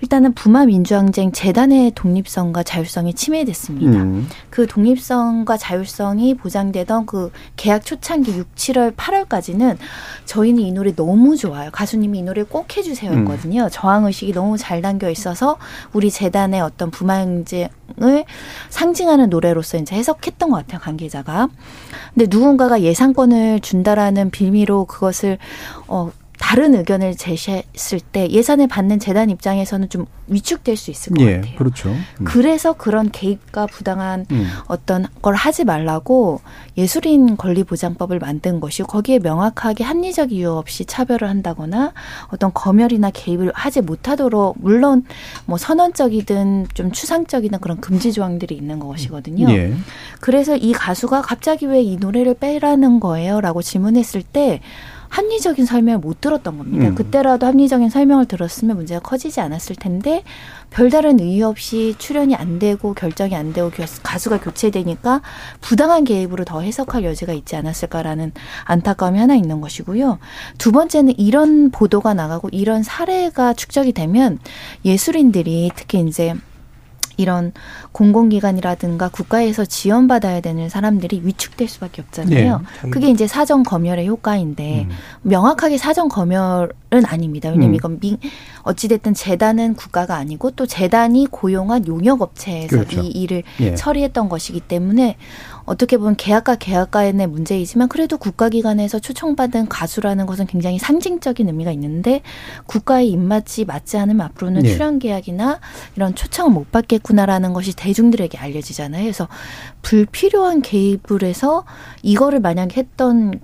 일단은 부마 민주항쟁 재단의 독립성과 자율성이 침해됐습니다. 음. 그 독립성과 자율성이 보장되던 그 계약 초창기 6, 7월, 8월까지는 저희는 이 노래 너무 좋아요. 가수님이 이 노래 꼭 해주세요였거든요. 음. 저항 의식이 너무 잘 담겨 있어서 우리 재단의 어떤 부마 항쟁을 상징하는 노래로서 이제 해석했던 것 같아요 관계자가. 근데 누군가가 예상권을 준다라는 빌미로 그것을 어 다른 의견을 제시했을 때 예산을 받는 재단 입장에서는 좀 위축될 수 있을 것 예, 같아요. 그렇죠. 음. 그래서 그런 개입과 부당한 음. 어떤 걸 하지 말라고 예술인 권리 보장법을 만든 것이 거기에 명확하게 합리적 이유 없이 차별을 한다거나 어떤 검열이나 개입을 하지 못하도록 물론 뭐 선언적이든 좀 추상적이든 그런 금지 조항들이 있는 것이거든요. 예. 그래서 이 가수가 갑자기 왜 이 노래를 빼라는 거예요?라고 질문했을 때 합리적인 설명을 못 들었던 겁니다. 음. 그때라도 합리적인 설명을 들었으면 문제가 커지지 않았을 텐데 별다른 이유 없이 출연이 안 되고 결정이 안 되고 가수가 교체되니까 부당한 개입으로 더 해석할 여지가 있지 않았을까라는 안타까움이 하나 있는 것이고요. 두 번째는 이런 보도가 나가고 이런 사례가 축적이 되면 예술인들이 특히 이제 이런 공공기관이라든가 국가에서 지원받아야 되는 사람들이 위축될 수밖에 없잖아요. 네. 그게 이제 사전 검열의 효과인데 음. 명확하게 사전 검열은 아닙니다. 왜냐면 음. 이건 민 어찌됐든 재단은 국가가 아니고 또 재단이 고용한 용역업체에서 그렇죠. 이 일을 예. 처리했던 것이기 때문에 어떻게 보면 계약과 계약과의 문제이지만 그래도 국가기관에서 초청받은 가수라는 것은 굉장히 상징적인 의미가 있는데 국가의 입맛이 맞지 않으면 앞으로는 네. 출연 계약이나 이런 초청을 못 받겠구나라는 것이 대중들에게 알려지잖아요. 그래서 불필요한 개입을 해서 이거를 만약 했던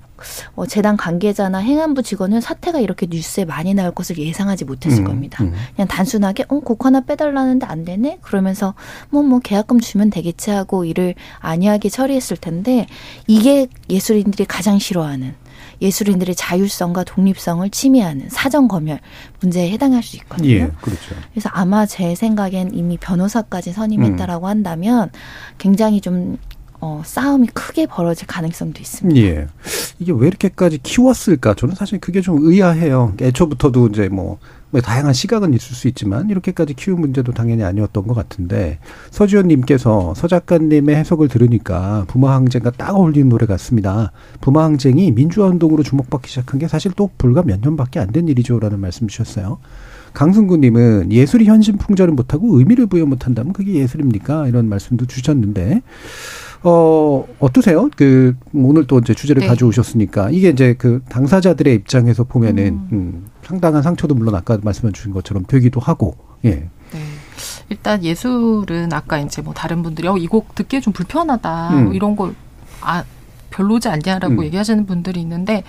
어, 재단 관계자나 행안부 직원은 사태가 이렇게 뉴스에 많이 나올 것을 예상하지 못했을 음, 겁니다. 음. 그냥 단순하게 어, 곡 하나 빼달라는데 안 되네? 그러면서 뭐뭐 뭐 계약금 주면 되겠지 하고 일을 안이하게 처리했을 텐데 이게 예술인들이 가장 싫어하는 예술인들의 자율성과 독립성을 침해하는 사전 검열 문제에 해당할 수 있거든요. 예, 그렇죠. 그래서 아마 제 생각엔 이미 변호사까지 선임했다라고 음. 한다면 굉장히 좀 어, 싸움이 크게 벌어질 가능성도 있습니다. 예. 이게 왜 이렇게까지 키웠을까? 저는 사실 그게 좀 의아해요. 애초부터도 이제 뭐, 뭐 다양한 시각은 있을 수 있지만 이렇게까지 키운 문제도 당연히 아니었던 것 같은데 서지현님께서 서 작가님의 해석을 들으니까 부마항쟁과 딱 어울리는 노래 같습니다. 부마항쟁이 민주화운동으로 주목받기 시작한 게 사실 또 불과 몇 년밖에 안 된 일이죠라는 말씀 주셨어요. 강승구님은 예술이 현실 풍자를 못하고 의미를 부여 못한다면 그게 예술입니까? 이런 말씀도 주셨는데 어, 어떠세요? 그, 오늘 또 이제 주제를 네. 가져오셨으니까, 이게 이제 그 당사자들의 입장에서 보면은, 음. 음, 상당한 상처도 물론 아까 말씀해 주신 것처럼 되기도 하고, 예. 네. 일단 예술은 아까 이제 뭐 다른 분들이, 어, 이 곡 듣기에 좀 불편하다, 음. 뭐 이런 걸, 아, 별로지 않냐라고 음. 얘기하시는 분들이 있는데,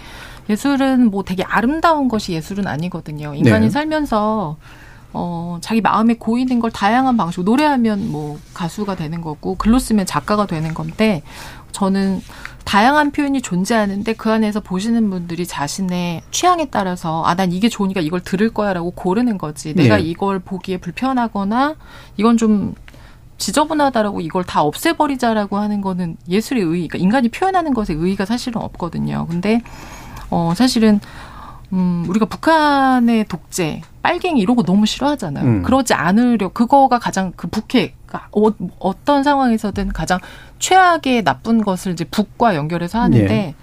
예술은 뭐 되게 아름다운 것이 예술은 아니거든요. 인간이 네. 살면서 어, 자기 마음에 고이는 걸 다양한 방식으로 노래하면 뭐 가수가 되는 거고 글로 쓰면 작가가 되는 건데 저는 다양한 표현이 존재하는데 그 안에서 보시는 분들이 자신의 취향에 따라서 아 난 이게 좋으니까 이걸 들을 거야라고 고르는 거지 내가 네. 이걸 보기에 불편하거나 이건 좀 지저분하다라고 이걸 다 없애버리자라고 하는 거는 예술의 의의, 그러니까 인간이 표현하는 것에 의의가 사실은 없거든요. 근데 어 사실은 음 우리가 북한의 독재 빨갱이 이런 거 너무 싫어하잖아요. 음. 그러지 않으려 그거가 가장 그 북핵 어, 어떤 상황에서든 가장 최악의 나쁜 것을 이제 북과 연결해서 하는데 예.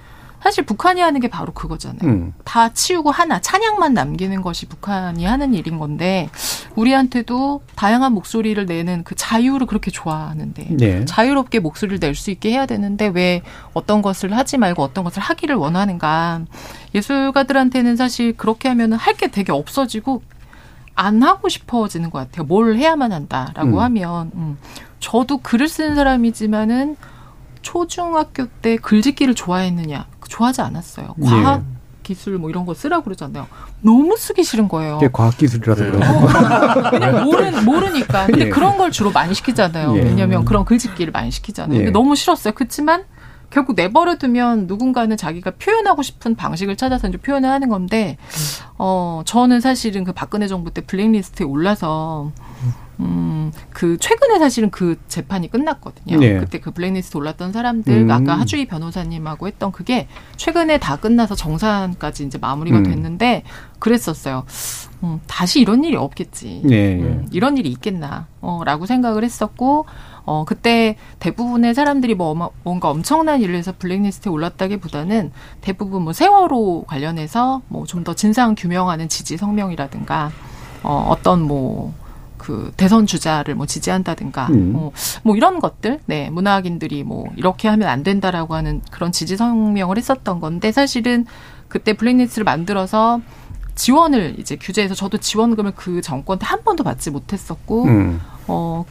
사실 북한이 하는 게 바로 그거잖아요. 음. 다 치우고 하나 찬양만 남기는 것이 북한이 하는 일인 건데 우리한테도 다양한 목소리를 내는 그 자유를 그렇게 좋아하는데 네. 자유롭게 목소리를 낼 수 있게 해야 되는데 왜 어떤 것을 하지 말고 어떤 것을 하기를 원하는가? 예술가들한테는 사실 그렇게 하면은 할 게 되게 없어지고 안 하고 싶어지는 것 같아요. 뭘 해야만 한다라고 음. 하면 음. 저도 글을 쓰는 사람이지만은 초중학교 때 글짓기를 좋아했느냐? 좋아하지 않았어요. 예. 과학 기술 뭐 이런 거 쓰라고 그러잖아요. 너무 쓰기 싫은 거예요. 그게 과학 기술이라서 그런 거. 왜냐 모르 모르니까. 근데 예. 그런 걸 주로 많이 시키잖아요. 예. 왜냐하면 그런 글짓기를 많이 시키잖아요. 근데 예. 너무 싫었어요. 그렇지만 결국 내버려 두면 누군가는 자기가 표현하고 싶은 방식을 찾아서 이제 표현을 하는 건데, 어, 저는 사실은 그 박근혜 정부 때 블랙리스트에 올라서, 음, 그, 최근에 사실은 그 재판이 끝났거든요. 네. 그때 그 블랙리스트 올랐던 사람들, 음. 아까 하주희 변호사님하고 했던 그게 최근에 다 끝나서 정산까지 이제 마무리가 음. 됐는데, 그랬었어요. 음, 다시 이런 일이 없겠지. 네. 음, 이런 일이 있겠나, 어, 라고 생각을 했었고, 어, 그때 대부분의 사람들이 뭐 뭔가 엄청난 일을 해서 블랙리스트에 올랐다기보다는 대부분 뭐 세월호 관련해서 뭐 좀 더 진상 규명하는 지지 성명이라든가 어, 어떤 뭐, 그 대선 주자를 뭐 지지한다든가 음. 뭐, 뭐 이런 것들 네 문화학인들이 뭐 이렇게 하면 안 된다라고 하는 그런 지지 성명을 했었던 건데 사실은 그때 블랙리스트를 만들어서 지원을 이제 규제해서 저도 지원금을 그 정권 때 한 번도 받지 못했었고 음. 어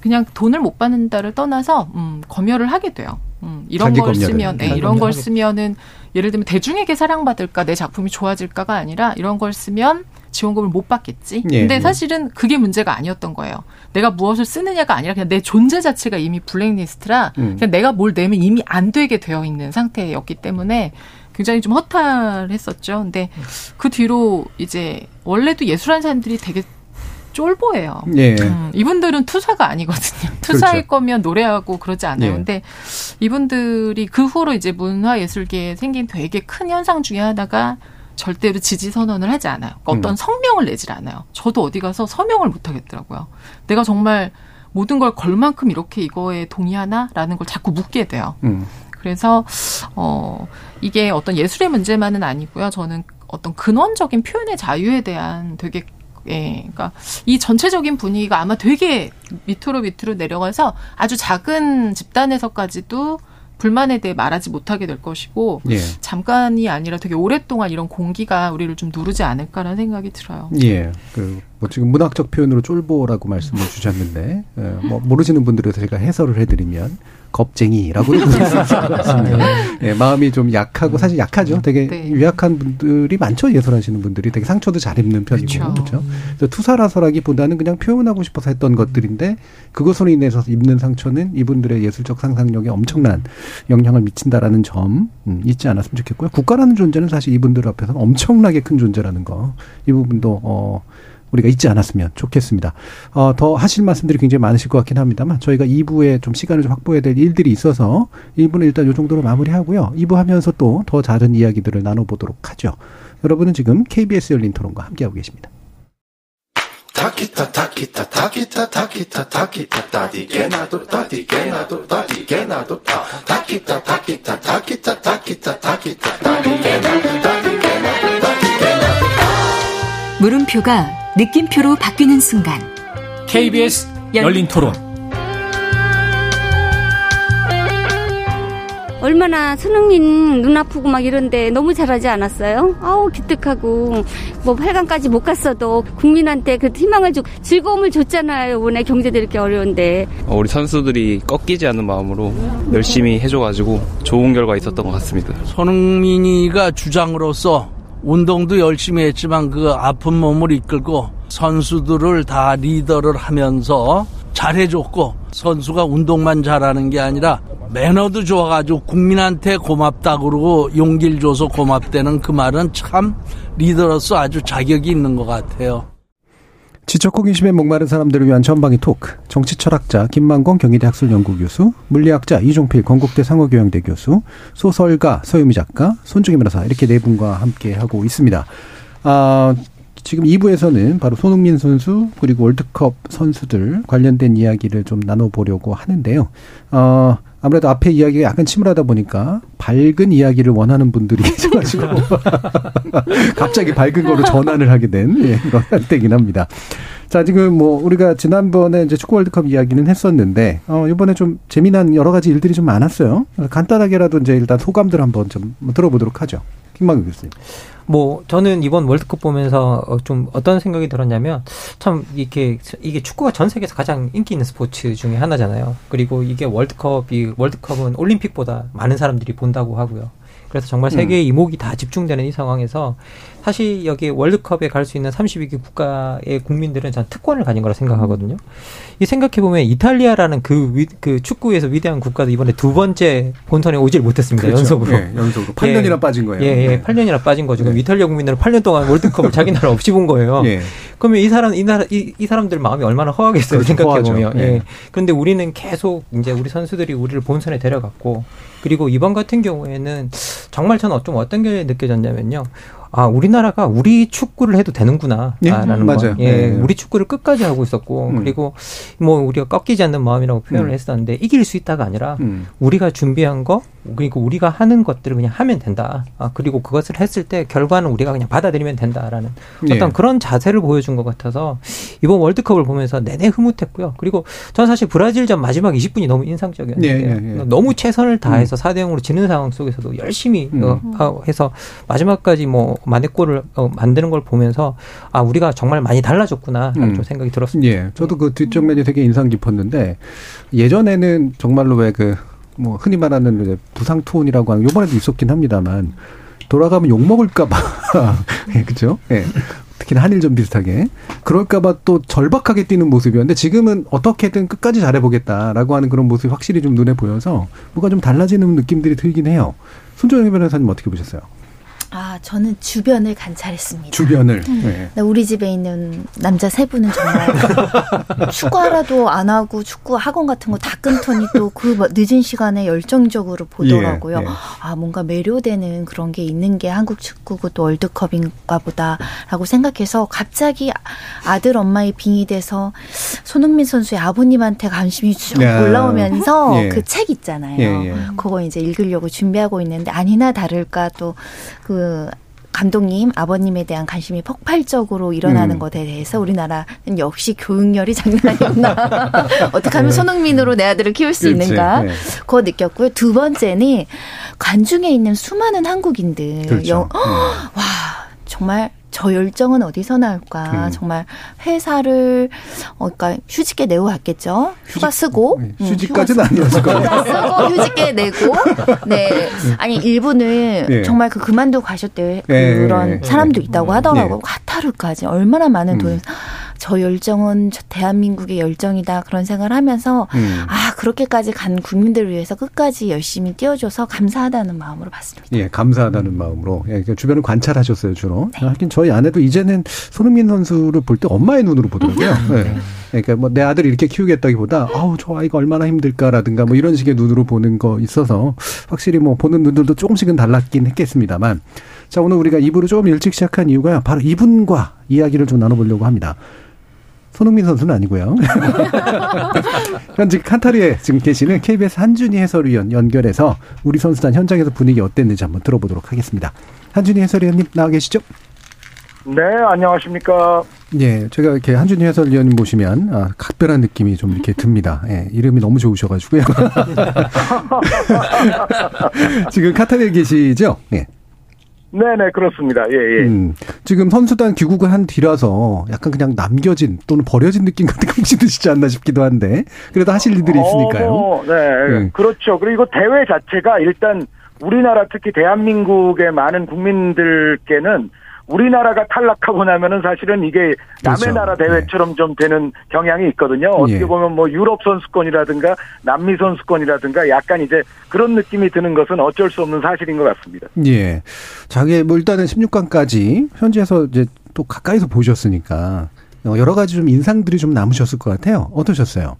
그냥 돈을 못 받는다를 떠나서 음, 검열을 하게 돼요. 음, 이런 걸 쓰면, 네, 이런 걸 쓰면은 예를 들면 대중에게 사랑받을까, 내 작품이 좋아질까가 아니라 이런 걸 쓰면 지원금을 못 받겠지. 예, 근데 예. 사실은 그게 문제가 아니었던 거예요. 내가 무엇을 쓰느냐가 아니라 그냥 내 존재 자체가 이미 블랙리스트라 음. 그냥 내가 뭘 내면 이미 안 되게 되어 있는 상태였기 때문에 굉장히 좀 허탈했었죠. 근데 그 뒤로 이제 원래도 예술하는 사람들이 되게 쫄보예요. 예. 음, 이분들은 투사가 아니거든요. 투사일 그렇죠. 거면 노래하고 그러지 않아요. 예. 근데 이분들이 그 후로 이제 문화예술계에 생긴 되게 큰 현상 중에 하나가 절대로 지지 선언을 하지 않아요. 그러니까 어떤 음. 성명을 내질 않아요. 저도 어디 가서 서명을 못 하겠더라고요. 내가 정말 모든 걸 걸 만큼 이렇게 이거에 동의하나라는 걸 자꾸 묻게 돼요. 음. 그래서 어 이게 어떤 예술의 문제만은 아니고요. 저는 어떤 근원적인 표현의 자유에 대한 되게 예, 그러니까 이 전체적인 분위기가 아마 되게 밑으로 밑으로 내려가서 아주 작은 집단에서까지도 불만에 대해 말하지 못하게 될 것이고 예. 잠깐이 아니라 되게 오랫동안 이런 공기가 우리를 좀 누르지 않을까라는 생각이 들어요. 예. 그 뭐 지금 문학적 표현으로 쫄보라고 말씀을 주셨는데 예, 뭐 모르시는 분들에서 제가 해설을 해드리면 겁쟁이라고 네. 네, 마음이 좀 약하고 사실 약하죠. 되게 네. 유약한 분들이 많죠. 예술하시는 분들이 되게 상처도 잘 입는 편이고 그렇죠. 그래서 투사라서라기보다는 그냥 표현하고 싶어서 했던 것들인데 그것으로 인해서 입는 상처는 이분들의 예술적 상상력에 엄청난 영향을 미친다라는 점 음, 잊지 않았으면 좋겠고요. 국가라는 존재는 사실 이분들 앞에서는 엄청나게 큰 존재라는 거 이 부분도 어. 우리가 잊지 않았으면 좋겠습니다. 어, 더 하실 말씀들이 굉장히 많으실 것 같긴 합니다만 저희가 2부에 좀 시간을 좀 확보해야 될 일들이 있어서 1부는 일단 이 정도로 마무리하고요. 2부 하면서 또 더 다른 이야기들을 나눠보도록 하죠. 여러분은 지금 KBS 열린 토론과 함께하고 계십니다. 물음표가 느낌표로 바뀌는 순간 KBS 열린 토론 얼마나 손흥민 눈 아프고 막 이런데 너무 잘하지 않았어요? 아우 기특하고 뭐 8강까지 못 갔어도 국민한테 그 희망을 주고 즐거움을 줬잖아요. 이번에 경제도 이렇게 어려운데. 어, 우리 선수들이 꺾이지 않는 마음으로 열심히 해줘가지고 좋은 결과 있었던 것 같습니다. 손흥민이가 주장으로서 운동도 열심히 했지만 그 아픈 몸을 이끌고 선수들을 다 리더를 하면서 잘해줬고 선수가 운동만 잘하는 게 아니라 매너도 좋아가지고 국민한테 고맙다 그러고 용기를 줘서 고맙다는 그 말은 참 리더로서 아주 자격이 있는 것 같아요. 지적 호기심에 목마른 사람들을 위한 전방위 토크. 정치 철학자 김만권 경희대 학술연구 교수, 물리학자 이종필 건국대 상호교양대 교수, 소설가 서유미 작가, 손중희 변호사 이렇게 네 분과 함께 하고 있습니다. 아, 지금 2부에서는 바로 손흥민 선수 그리고 월드컵 선수들 관련된 이야기를 좀 나눠보려고 하는데요. 어, 아무래도 앞에 이야기가 약간 침울하다 보니까 밝은 이야기를 원하는 분들이 계셔가지고 갑자기 밝은 거로 전환을 하게 된 예, 그런 때긴 합니다. 자, 지금 뭐 우리가 지난번에 이제 축구 월드컵 이야기는 했었는데 어 이번에 좀 재미난 여러 가지 일들이 좀 많았어요. 간단하게라도 이제 일단 소감들 한번 좀 들어보도록 하죠. 김만규 교수님. 뭐 저는 이번 월드컵 보면서 어, 좀 어떤 생각이 들었냐면 참 이렇게 이게 축구가 전 세계에서 가장 인기 있는 스포츠 중에 하나잖아요. 그리고 이게 월드컵이 월드컵은 올림픽보다 많은 사람들이 본다고 하고요. 그래서 정말 세계의 음. 이목이 다 집중되는 이 상황에서 사실 여기 월드컵에 갈 수 있는 32개 국가의 국민들은 전 특권을 가진 거라 생각하거든요. 이 생각해 보면 이탈리아라는 그, 위, 그 축구에서 위대한 국가도 이번에 두 번째 본선에 오질 못했습니다. 그렇죠. 연속으로. 예, 연속으로. 8년이나 예, 빠진 거예요. 예, 예. 네. 8년이나 빠진 거죠. 그럼 네. 이탈리아 국민들은 8년 동안 월드컵을 자기 나라 없이 본 거예요. 예. 그러면 이 사람, 이 나라, 이, 이 사람들 마음이 얼마나 허하겠어요. 그렇죠, 생각해 보면. 예. 예. 그런데 우리는 계속 이제 우리 선수들이 우리를 본선에 데려갔고 그리고 이번 같은 경우에는 정말 저는 좀 어떤 게 느껴졌냐면요. 아 우리나라가 우리 축구를 해도 되는구나라는 예? 거. 맞아요. 예, 네. 우리 축구를 끝까지 하고 있었고 음. 그리고 뭐 우리가 꺾이지 않는 마음이라고 표현을 음. 했었는데 이길 수 있다가 아니라 음. 우리가 준비한 거 그리고 우리가 하는 것들을 그냥 하면 된다. 아 그리고 그것을 했을 때 결과는 우리가 그냥 받아들이면 된다라는 예. 어떤 그런 자세를 보여준 것 같아서 이번 월드컵을 보면서 내내 흐뭇했고요. 그리고 저는 사실 브라질전 마지막 20분이 너무 인상적이었는데 예, 예, 예. 너무 최선을 다해서 음. 4대 0으로 지는 상황 속에서도 열심히 음. 어, 해서 마지막까지 뭐 만회골을 어, 만드는 걸 보면서 아 우리가 정말 많이 달라졌구나 음. 좀 생각이 들었습니다. 예, 저도 그 뒤쪽 면이 되게 인상 깊었는데 예전에는 정말로 왜그 뭐 흔히 말하는 이제 부상 투혼이라고 하는 요번에도 있었긴 합니다만 돌아가면 욕 먹을까 봐 예, 그죠? 예. 특히나 한일전 비슷하게 그럴까봐 또 절박하게 뛰는 모습이었는데 지금은 어떻게든 끝까지 잘해보겠다라고 하는 그런 모습이 확실히 좀 눈에 보여서 뭐가 좀 달라지는 느낌들이 들긴 해요. 손정희 변호사님 어떻게 보셨어요? 아, 저는 주변을 관찰했습니다. 주변을. 음. 네. 우리 집에 있는 남자 세 분은 정말 축구하라도 안 하고 축구 학원 같은 거 다 끊더니 또 그 늦은 시간에 열정적으로 보더라고요. 예, 예. 아, 뭔가 매료되는 그런 게 있는 게 한국 축구고 또 월드컵인가 보다라고 생각해서 갑자기 아들 엄마의 빙이 돼서 손흥민 선수의 아버님한테 관심이 쭉 올라오면서 예. 그책 있잖아요. 예, 예. 그거 이제 읽으려고 준비하고 있는데 아니나 다를까 또그 감독님, 아버님에 대한 관심이 폭발적으로 일어나는 음. 것에 대해서 우리나라는 역시 교육열이 장난이었나. 어떻게 하면 네. 손흥민으로 내 아들을 키울 수 그렇지. 있는가. 네. 그거 느꼈고요. 두 번째는 관중에 있는 수많은 한국인들. 그렇죠. 영, 음. 와, 정말 저 열정은 어디서 나올까? 음. 정말 회사를 어 그러니까 휴직계 내고 갔겠죠. 휴가 쓰고 네, 음, 휴직까지는 아니었을 거예요. 쓰고 휴직계 내고 네 아니 일부는 네. 정말 그 그만두고 가셨대 네. 그런 네. 사람도 있다고 하더라고. 네. 카타르까지 얼마나 많은 돈. 음. 저 열정은 대한민국의 열정이다 그런 생각을 하면서 음. 아 그렇게까지 간 국민들을 위해서 끝까지 열심히 뛰어줘서 감사하다는 마음으로 봤습니다. 예, 감사하다는 마음으로 예, 그 주변을 관찰하셨어요 주로. 네. 하긴 저희 아내도 이제는 손흥민 선수를 볼 때 엄마의 눈으로 보더라고요. 네. 그러니까 뭐 내 아들 이렇게 키우겠다기보다 아우 저 아이가 얼마나 힘들까라든가 뭐 이런 식의 눈으로 보는 거 있어서 확실히 뭐 보는 눈들도 조금씩은 달랐긴 했겠습니다만 자 오늘 우리가 2부를 조금 일찍 시작한 이유가 바로 이분과 이야기를 좀 나눠보려고 합니다. 손흥민 선수는 아니고요. 현재 칸타르에 지금 계시는 KBS 한준희 해설위원 연결해서 우리 선수단 현장에서 분위기 어땠는지 한번 들어보도록 하겠습니다. 한준희 해설위원님 나와 계시죠? 네, 안녕하십니까. 예, 제가 이렇게 한준희 해설위원님 보시면 아, 각별한 느낌이 좀 이렇게 듭니다. 예, 이름이 너무 좋으셔가지고요. 지금 카타르에 계시죠? 예. 네네 그렇습니다. 예 예. 음, 지금 선수단 귀국을 한 뒤라서 약간 그냥 남겨진 또는 버려진 느낌 같은 게 혹시 드시지 않나 싶기도 한데 그래도 하실 일들이 있으니까요. 어, 네, 음. 그렇죠. 그리고 대회 자체가 일단 우리나라 특히 대한민국의 많은 국민들께는 우리나라가 탈락하고 나면은 사실은 이게 남의 그렇죠. 나라 대회처럼 네. 좀 되는 경향이 있거든요. 어떻게 예. 보면 뭐 유럽 선수권이라든가 남미 선수권이라든가 약간 이제 그런 느낌이 드는 것은 어쩔 수 없는 사실인 것 같습니다. 예. 자기 뭐 일단은 16강까지 현지에서 이제 또 가까이서 보셨으니까 여러 가지 좀 인상들이 좀 남으셨을 것 같아요. 어떠셨어요?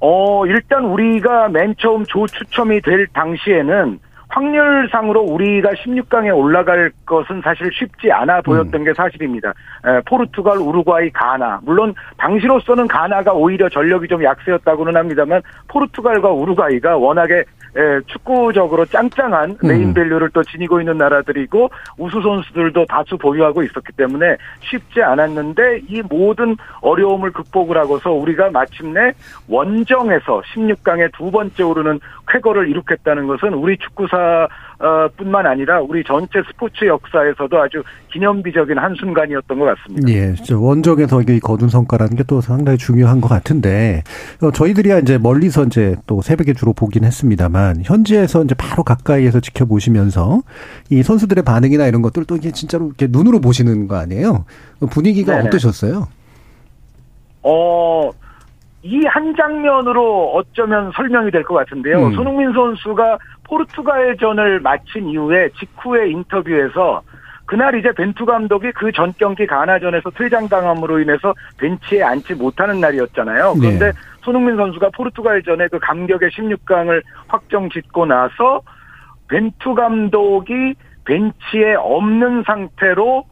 어, 일단 우리가 맨 처음 조 추첨이 될 당시에는 확률상으로 우리가 16강에 올라갈 것은 사실 쉽지 않아 보였던 음. 게 사실입니다. 에, 포르투갈, 우루과이, 가나. 물론 당시로서는 가나가 오히려 전력이 좀 약세였다고는 합니다만 포르투갈과 우루과이가 워낙에 예, 축구적으로 짱짱한 음. 메인 밸류를 또 지니고 있는 나라들이고 우수 선수들도 다수 보유하고 있었기 때문에 쉽지 않았는데 이 모든 어려움을 극복을 하고서 우리가 마침내 원정에서 16강에 두 번째 오르는 쾌거를 이룩했다는 것은 우리 축구사 어, 뿐만 아니라 우리 전체 스포츠 역사에서도 아주 기념비적인 한 순간이었던 것 같습니다. 예, 원정에서 이 거둔 성과라는 게 또 상당히 중요한 것 같은데 어, 저희들이야 이제 멀리서 이제 또 새벽에 주로 보긴 했습니다만 현지에서 이제 바로 가까이에서 지켜보시면서 이 선수들의 반응이나 이런 것들 또 이게 진짜로 이렇게 눈으로 보시는 거 아니에요? 분위기가 네네. 어떠셨어요? 어. 이 한 장면으로 어쩌면 설명이 될 것 같은데요. 음. 손흥민 선수가 포르투갈전을 마친 이후에 직후에 인터뷰에서 그날 이제 벤투 감독이 그 전 경기 가나전에서 퇴장당함으로 인해서 벤치에 앉지 못하는 날이었잖아요. 네. 그런데 네. 손흥민 선수가 포르투갈전에 그 감격의 16강을 확정 짓고 나서 벤투 감독이 벤치에 없는 상태로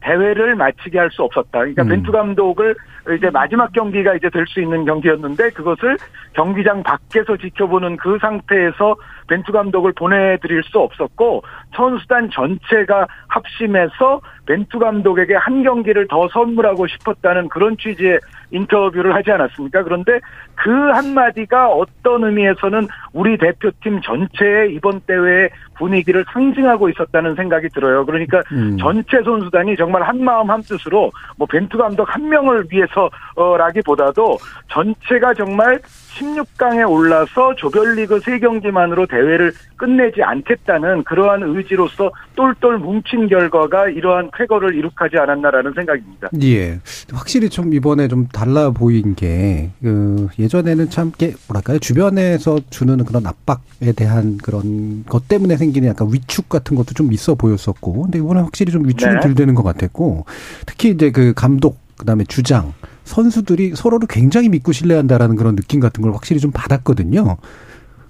대회를 마치게 할 수 없었다. 그러니까 음. 벤투 감독을 이제 마지막 경기가 이제 될 수 있는 경기였는데 그것을 경기장 밖에서 지켜보는 그 상태에서 벤투 감독을 보내드릴 수 없었고 선수단 전체가 합심해서 벤투 감독에게 한 경기를 더 선물하고 싶었다는 그런 취지의 인터뷰를 하지 않았습니까? 그런데 그 한마디가 어떤 의미에서는 우리 대표팀 전체의 이번 대회의 분위기를 상징하고 있었다는 생각이 들어요. 그러니까 음. 전체 선수단이 정말 한 마음 한 뜻으로 뭐 벤투 감독 한 명을 위해서라기보다도 전체가 정말 16강에 올라서 조별리그 3경기만으로 대회를 끝내지 않겠다는 그러한 의지로서 똘똘 뭉친 결과가 이러한 쾌거를 이룩하지 않았나라는 생각입니다. 예. 확실히 좀 이번에 좀 달라 보인 게, 그, 예전에는 참, 게, 뭐랄까요. 주변에서 주는 그런 압박에 대한 그런 것 때문에 생기는 약간 위축 같은 것도 좀 있어 보였었고, 근데 이번에 확실히 좀 위축이 네. 덜 되는 것 같았고, 특히 이제 그 감독, 그 다음에 주장, 선수들이 서로를 굉장히 믿고 신뢰한다라는 그런 느낌 같은 걸 확실히 좀 받았거든요.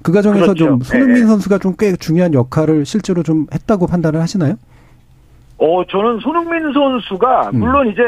그 과정에서 그렇죠. 좀 손흥민 네. 선수가 좀 꽤 중요한 역할을 실제로 좀 했다고 판단을 하시나요? 어, 저는 손흥민 선수가 음. 물론 이제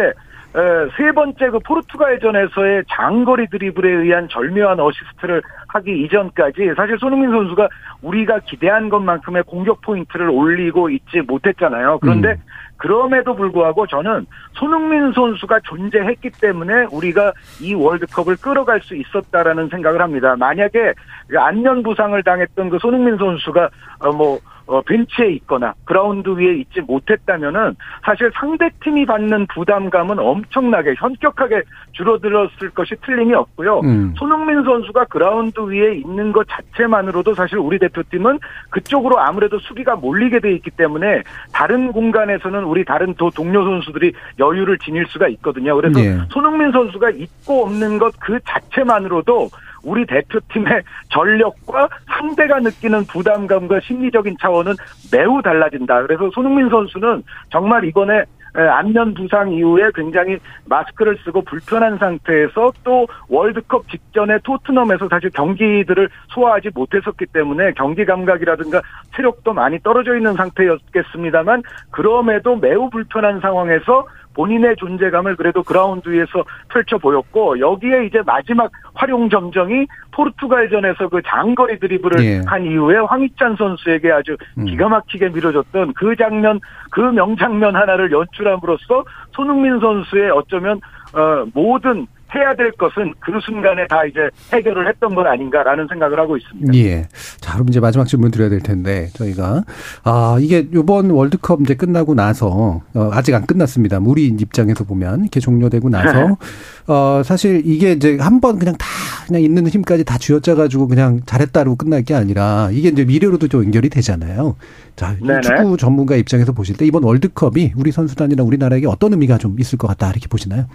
세 번째 그 포르투갈전에서의 장거리 드리블에 의한 절묘한 어시스트를 하기 이전까지 사실 손흥민 선수가 우리가 기대한 것만큼의 공격 포인트를 올리고 있지 못했잖아요. 그런데 음. 그럼에도 불구하고 저는 손흥민 선수가 존재했기 때문에 우리가 이 월드컵을 끌어갈 수 있었다라는 생각을 합니다. 만약에 안면 부상을 당했던 그 손흥민 선수가 어, 뭐 어, 벤치에 있거나 그라운드 위에 있지 못했다면은 사실 상대 팀이 받는 부담감은 엄청나게 현격하게 줄어들었을 것이 틀림이 없고요. 음. 손흥민 선수가 그라운드 위에 있는 것 자체만으로도 사실 우리 대표팀은 그쪽으로 아무래도 수비가 몰리게 돼 있기 때문에 다른 공간에서는 우리 다른 도 동료 선수들이 여유를 지닐 수가 있거든요. 그래서 네. 손흥민 선수가 있고 없는 것 그 자체만으로도 우리 대표팀의 전력과 상대가 느끼는 부담감과 심리적인 차원은 매우 달라진다. 그래서 손흥민 선수는 정말 이번에 안면 부상 이후에 굉장히 마스크를 쓰고 불편한 상태에서 또 월드컵 직전에 토트넘에서 사실 경기들을 소화하지 못했었기 때문에 경기 감각이라든가 체력도 많이 떨어져 있는 상태였겠습니다만 그럼에도 매우 불편한 상황에서 본인의 존재감을 그래도 그라운드 위에서 펼쳐 보였고 여기에 이제 마지막 활용 점정이 포르투갈전에서 그 장거리 드리블을 예. 한 이후에 황희찬 선수에게 아주 음. 기가 막히게 밀어줬던 그 장면 그 명장면 하나를 연출함으로써 손흥민 선수의 어쩌면 어 모든 해야 될 것은 그 순간에 다 이제 해결을 했던 건 아닌가라는 생각을 하고 있습니다. 예. 자, 그럼 이제 마지막 질문 드려야 될 텐데 저희가 아 이게 이번 월드컵 이제 끝나고 나서 어, 아직 안 끝났습니다. 우리 입장에서 보면 이렇게 종료되고 나서 네. 어 사실 이게 이제 한 번 그냥 다 그냥 있는 힘까지 다 쥐어짜 가지고 그냥 잘했다로 끝날 게 아니라 이게 이제 미래로도 좀 연결이 되잖아요. 자, 축구 전문가 입장에서 보실 때 이번 월드컵이 우리 선수단이나 우리나라에게 어떤 의미가 좀 있을 것 같다 이렇게 보시나요?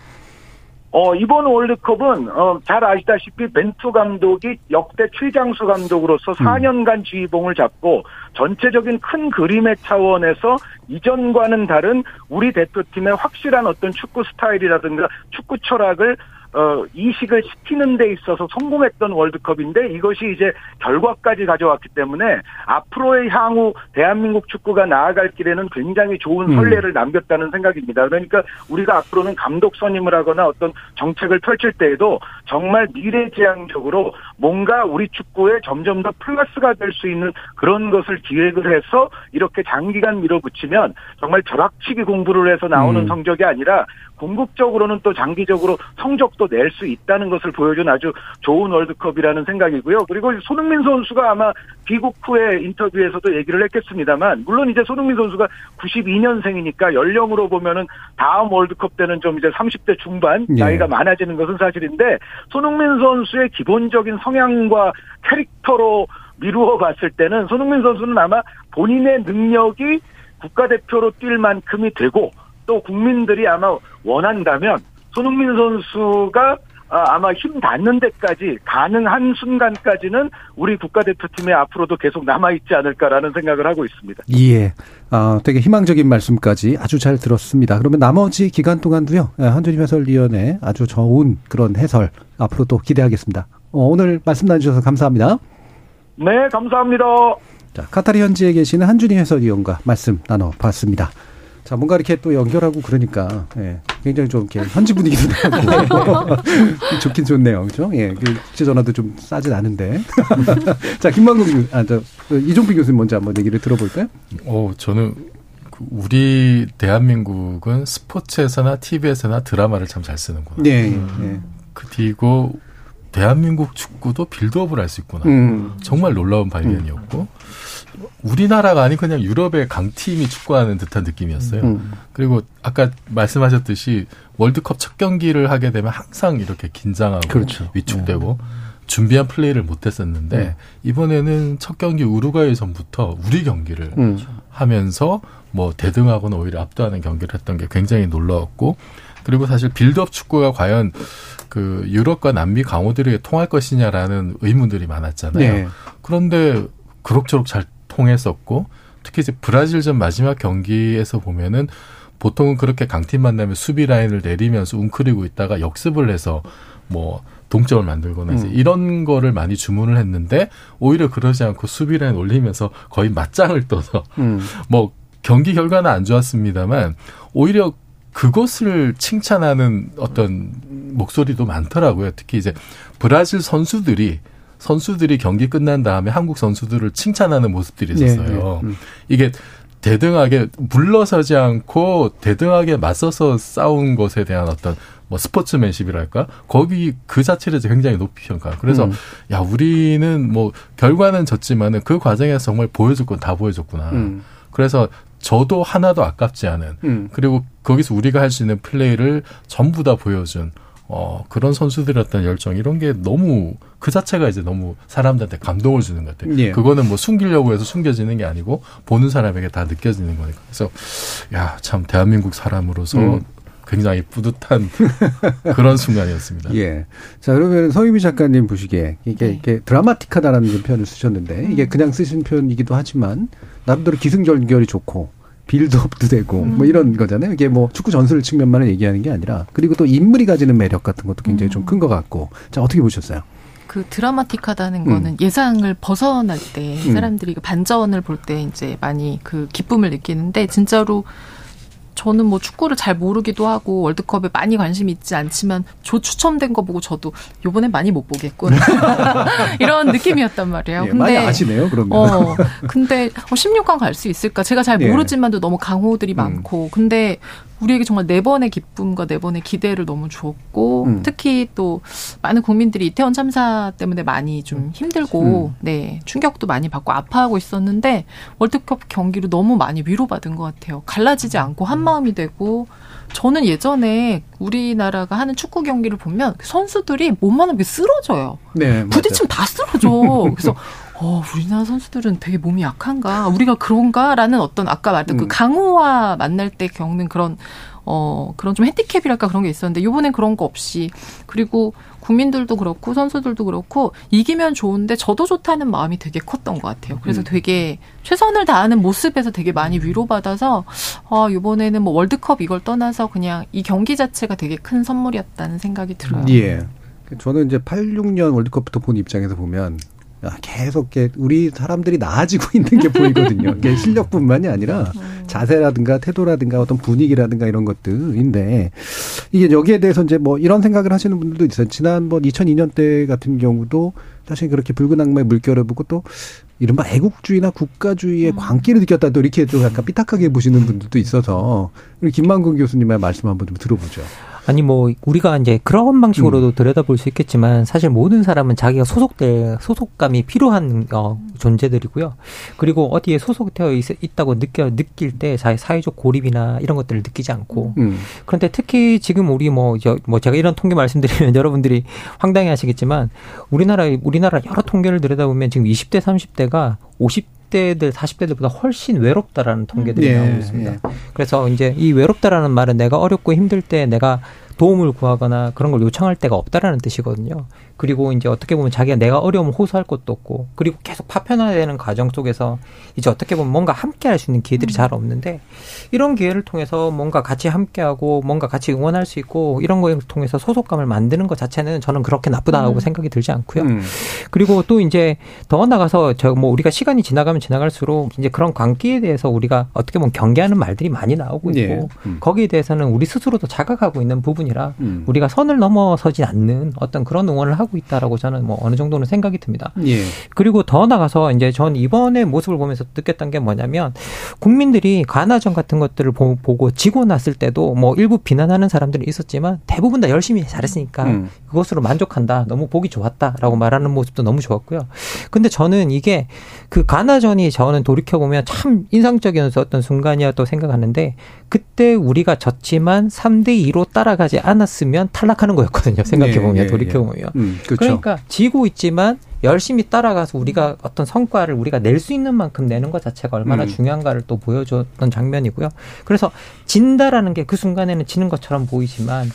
어, 이번 월드컵은, 어, 잘 아시다시피 벤투 감독이 역대 최장수 감독으로서 4년간 음. 지휘봉을 잡고 전체적인 큰 그림의 차원에서 이전과는 다른 우리 대표팀의 확실한 어떤 축구 스타일이라든가 축구 철학을 어, 이식을 시키는 데 있어서 성공했던 월드컵인데 이것이 이제 결과까지 가져왔기 때문에 앞으로의 향후 대한민국 축구가 나아갈 길에는 굉장히 좋은 음. 선례를 음. 남겼다는 생각입니다. 그러니까 우리가 앞으로는 감독 선임을 하거나 어떤 정책을 펼칠 때에도 정말 미래지향적으로 뭔가 우리 축구에 점점 더 플러스가 될 수 있는 그런 것을 기획을 해서 이렇게 장기간 밀어붙이면 정말 벼락치기 공부를 해서 나오는 음. 성적이 아니라 궁극적으로는 또 장기적으로 성적도 낼 수 있다는 것을 보여준 아주 좋은 월드컵이라는 생각이고요. 그리고 손흥민 선수가 아마 귀국 후에 인터뷰에서도 얘기를 했겠습니다만 물론 이제 손흥민 선수가 92년생이니까 연령으로 보면은 다음 월드컵 때는 좀 이제 30대 중반 예. 나이가 많아지는 것은 사실인데 손흥민 선수의 기본적인 성향과 캐릭터로 미루어 봤을 때는 손흥민 선수는 아마 본인의 능력이 국가대표로 뛸 만큼이 되고 또 국민들이 아마 원한다면 손흥민 선수가 아, 아마 힘 닿는 데까지 가능한 순간까지는 우리 국가대표팀에 앞으로도 계속 남아있지 않을까라는 생각을 하고 있습니다. 예. 아, 되게 희망적인 말씀까지 아주 잘 들었습니다. 그러면 나머지 기간 동안도요, 예, 한준희 해설위원회 아주 좋은 그런 해설 앞으로 또 기대하겠습니다. 어, 오늘 말씀 나눠주셔서 감사합니다. 네, 감사합니다. 자, 카타르 현지에 계시는 한준희 해설위원과 말씀 나눠봤습니다. 자, 뭔가 이렇게 또 연결하고 그러니까, 예, 굉장히 좀 이렇게 현지 분위기도 나고. 좋긴 좋네요. 그죠? 예, 그 국제 전화도 좀 싸진 않은데. 자, 김만국, 아, 저, 그 이종필 교수님 먼저 한번 얘기를 들어볼까요? 어, 저는 그 우리 대한민국은 스포츠에서나 TV에서나 드라마를 참 잘 쓰는구나. 네. 음. 네. 그리고 대한민국 축구도 빌드업을 할 수 있구나. 음. 정말 놀라운 발견이었고. 음. 우리나라가 아닌 그냥 유럽의 강팀이 축구하는 듯한 느낌이었어요. 음. 그리고 아까 말씀하셨듯이 월드컵 첫 경기를 하게 되면 항상 이렇게 긴장하고 그렇죠. 위축되고 네. 준비한 플레이를 못했었는데 네. 이번에는 첫 경기 우루과이 전부터 우리 경기를 음. 하면서 뭐 대등하거나 오히려 압도하는 경기를 했던 게 굉장히 놀라웠고 그리고 사실 빌드업 축구가 과연 그 유럽과 남미 강호들에게 통할 것이냐라는 의문들이 많았잖아요. 네. 그런데 그럭저럭 잘 통했었고 특히 이제 브라질전 마지막 경기에서 보면은 보통은 그렇게 강팀 만나면 수비 라인을 내리면서 웅크리고 있다가 역습을 해서 뭐 동점을 만들거나 음. 이제 이런 거를 많이 주문을 했는데 오히려 그러지 않고 수비 라인 올리면서 거의 맞짱을 떠서 음. 뭐 경기 결과는 안 좋았습니다만 오히려 그것을 칭찬하는 어떤 목소리도 많더라고요. 특히 이제 브라질 선수들이 선수들이 경기 끝난 다음에 한국 선수들을 칭찬하는 모습들이 있었어요. 네, 네. 음. 이게 대등하게 물러서지 않고 대등하게 맞서서 싸운 것에 대한 어떤 뭐 스포츠맨십이랄까 거기 그 자체를 굉장히 높이 평가. 그래서 음. 야 우리는 뭐 결과는 졌지만은 그 과정에서 정말 보여줄 건 다 보여줬구나. 음. 그래서 저도 하나도 아깝지 않은 음. 그리고 거기서 우리가 할 수 있는 플레이를 전부 다 보여준 어, 그런 선수들이었던 열정 이런 게 너무 그 자체가 이제 너무 사람들한테 감동을 주는 것 같아요. 예. 그거는 뭐 숨기려고 해서 숨겨지는 게 아니고 보는 사람에게 다 느껴지는 거니까. 그래서 야 참 대한민국 사람으로서 음. 굉장히 뿌듯한 그런 순간이었습니다. 예. 자, 그러면 서유미 작가님 보시기에 이게, 네. 이게 드라마틱하다라는 표현을 쓰셨는데 이게 음. 그냥 쓰신 표현이기도 하지만 나름대로 기승전결이 좋고 빌드업도 되고 음. 뭐 이런 거잖아요. 이게 뭐 축구 전술 측면만을 얘기하는 게 아니라 그리고 또 인물이 가지는 매력 같은 것도 굉장히 음. 좀큰 것 같고 자 어떻게 보셨어요? 그 드라마틱하다는 음. 거는 예상을 벗어날 때 음. 사람들이 그 반전을 볼 때 이제 많이 그 기쁨을 느끼는데 진짜로 저는 뭐 축구를 잘 모르기도 하고 월드컵에 많이 관심이 있지 않지만 저 추첨된 거 보고 저도 요번에 많이 못 보겠군 이런 느낌이었단 말이에요. 예, 근데 많이 아시네요, 그러면. 어, 근데 어, 16강 갈 수 있을까? 제가 잘 예. 모르지만도 예. 너무 강호들이 음. 많고 근데 우리에게 정말 네 번의 기쁨과 네 번의 기대를 너무 줬고 음. 특히 또 많은 국민들이 이태원 참사 때문에 많이 좀 힘들고 음. 네 충격도 많이 받고 아파하고 있었는데 월드컵 경기로 너무 많이 위로받은 것 같아요. 갈라지지 않고 한 마음이 되고 저는 예전에 우리나라가 하는 축구 경기를 보면 선수들이 몸만 하게 쓰러져요. 네, 부딪히면 다 쓰러져. 그래서 어, 우리나라 선수들은 되게 몸이 약한가? 우리가 그런가라는 어떤 아까 말했던 그 음. 그 강호와 만날 때 겪는 그런 어, 그런 좀 핸디캡이랄까 그런 게 있었는데 요번엔 그런 거 없이 그리고 국민들도 그렇고 선수들도 그렇고 이기면 좋은데 저도 좋다는 마음이 되게 컸던 것 같아요. 그래서 음. 되게 최선을 다하는 모습에서 되게 많이 위로받아서 어, 요번에는 뭐 월드컵 이걸 떠나서 그냥 이 경기 자체가 되게 큰 선물이었다는 생각이 들어요. 예. 저는 이제 86년 월드컵부터 본 입장에서 보면 아, 계속 우리 사람들이 나아지고 있는 게 보이거든요. 실력뿐만이 아니라 음. 자세라든가 태도라든가 어떤 분위기라든가 이런 것들인데 이게 여기에 대해서 이제 뭐 이런 생각을 하시는 분들도 있어요. 지난번 2002년 때 같은 경우도 사실 그렇게 붉은 악마의 물결을 보고 또 이른바 애국주의나 국가주의의 음. 광기를 느꼈다 또 이렇게 좀 약간 삐딱하게 보시는 분들도 있어서 우리 김만근 교수님의 말씀 한번 좀 들어보죠. 아니 뭐 우리가 이제 그런 방식으로도 음. 들여다볼 수 있겠지만 사실 모든 사람은 자기가 소속될 소속감이 필요한 어, 존재들이고요. 그리고 어디에 소속되어 있, 다고 느껴 느낄 때 자기 사회적 고립이나 이런 것들을 느끼지 않고 음. 그런데 특히 지금 우리 뭐, 저, 뭐 제가 이런 통계 말씀드리면 여러분들이 황당해하시겠지만 우리나라 우리나라 여러 통계를 들여다보면 지금 20대 30대가 50 40대들, 40대들보다 훨씬 외롭다라는 통계들이 네, 나오고 있습니다. 네. 그래서 이제 이 외롭다라는 말은 내가 어렵고 힘들 때 내가 도움을 구하거나 그런 걸 요청할 때가 없다라는 뜻이거든요. 그리고 이제 어떻게 보면 자기가 내가 어려움을 호소할 것도 없고 그리고 계속 파편화되는 과정 속에서 이제 어떻게 보면 뭔가 함께 할 수 있는 기회들이 음. 잘 없는데 이런 기회를 통해서 뭔가 같이 함께하고 뭔가 같이 응원할 수 있고 이런 거를 통해서 소속감을 만드는 것 자체는 저는 그렇게 나쁘다고 음. 생각이 들지 않고요. 음. 그리고 또 이제 더 나가서 저 뭐 우리가 시간이 지나가면 지나갈수록 이제 그런 관계에 대해서 우리가 어떻게 보면 경계하는 말들이 많이 나오고 있고 예. 음. 거기에 대해서는 우리 스스로도 자각하고 있는 부분이라 음. 우리가 선을 넘어서지 않는 어떤 그런 응원을 하고 하고 있다라고 저는 뭐 어느 정도는 생각이 듭니다. 예. 그리고 더 나가서 이제 전 이번에 모습을 보면서 느꼈던 게 뭐냐면 국민들이 가나전 같은 것들을 보 고 지고 났을 때도 뭐 일부 비난하는 사람들이 있었지만 대부분 다 열심히 잘했으니까 음. 그것으로 만족한다. 너무 보기 좋았다라고 말하는 모습도 너무 좋았고요. 근데 저는 이게 그 가나전이 저는 돌이켜 보면 참 인상적인 어떤 순간이었다고 생각하는데 그때 우리가 졌지만 3대 2로 따라가지 않았으면 탈락하는 거였거든요. 생각해 보면 네, 네, 돌이켜 보면. 네. 음, 그렇죠. 그러니까 지고 있지만 열심히 따라가서 우리가 어떤 성과를 우리가 낼 수 있는 만큼 내는 것 자체가 얼마나 음. 중요한가를 또 보여줬던 장면이고요. 그래서 진다라는 게 그 순간에는 지는 것처럼 보이지만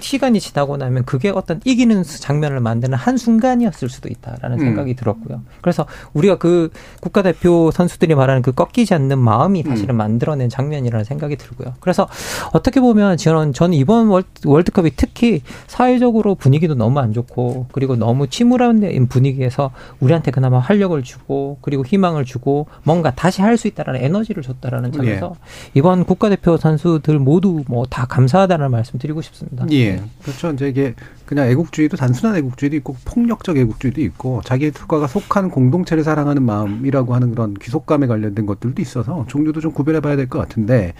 시간이 지나고 나면 그게 어떤 이기는 장면을 만드는 한 순간이었을 수도 있다라는 음. 생각이 들었고요. 그래서 우리가 그 국가대표 선수들이 말하는 그 꺾이지 않는 마음이 사실은 음. 만들어낸 장면이라는 생각이 들고요. 그래서 어떻게 보면 저는 저는 이번 월드컵이 특히 사회적으로 분위기도 너무 안 좋고 그리고 너무 침울한 분위기에서 우리한테 그나마 활력을 주고 그리고 희망을 주고 뭔가 다시 할 수 있다라는 에너지를 줬다라는 점에서 예. 이번 국가대표 선수들 모두 뭐 다 감사하다는 말씀 드리고 싶습니다. 예. 그렇죠. 이제 이게 그냥 애국주의도 단순한 애국주의도 있고 폭력적 애국주의도 있고 자기 국가가 속한 공동체를 사랑하는 마음이라고 하는 그런 귀속감에 관련된 것들도 있어서 종류도 좀 구별해 봐야 될 것 같은데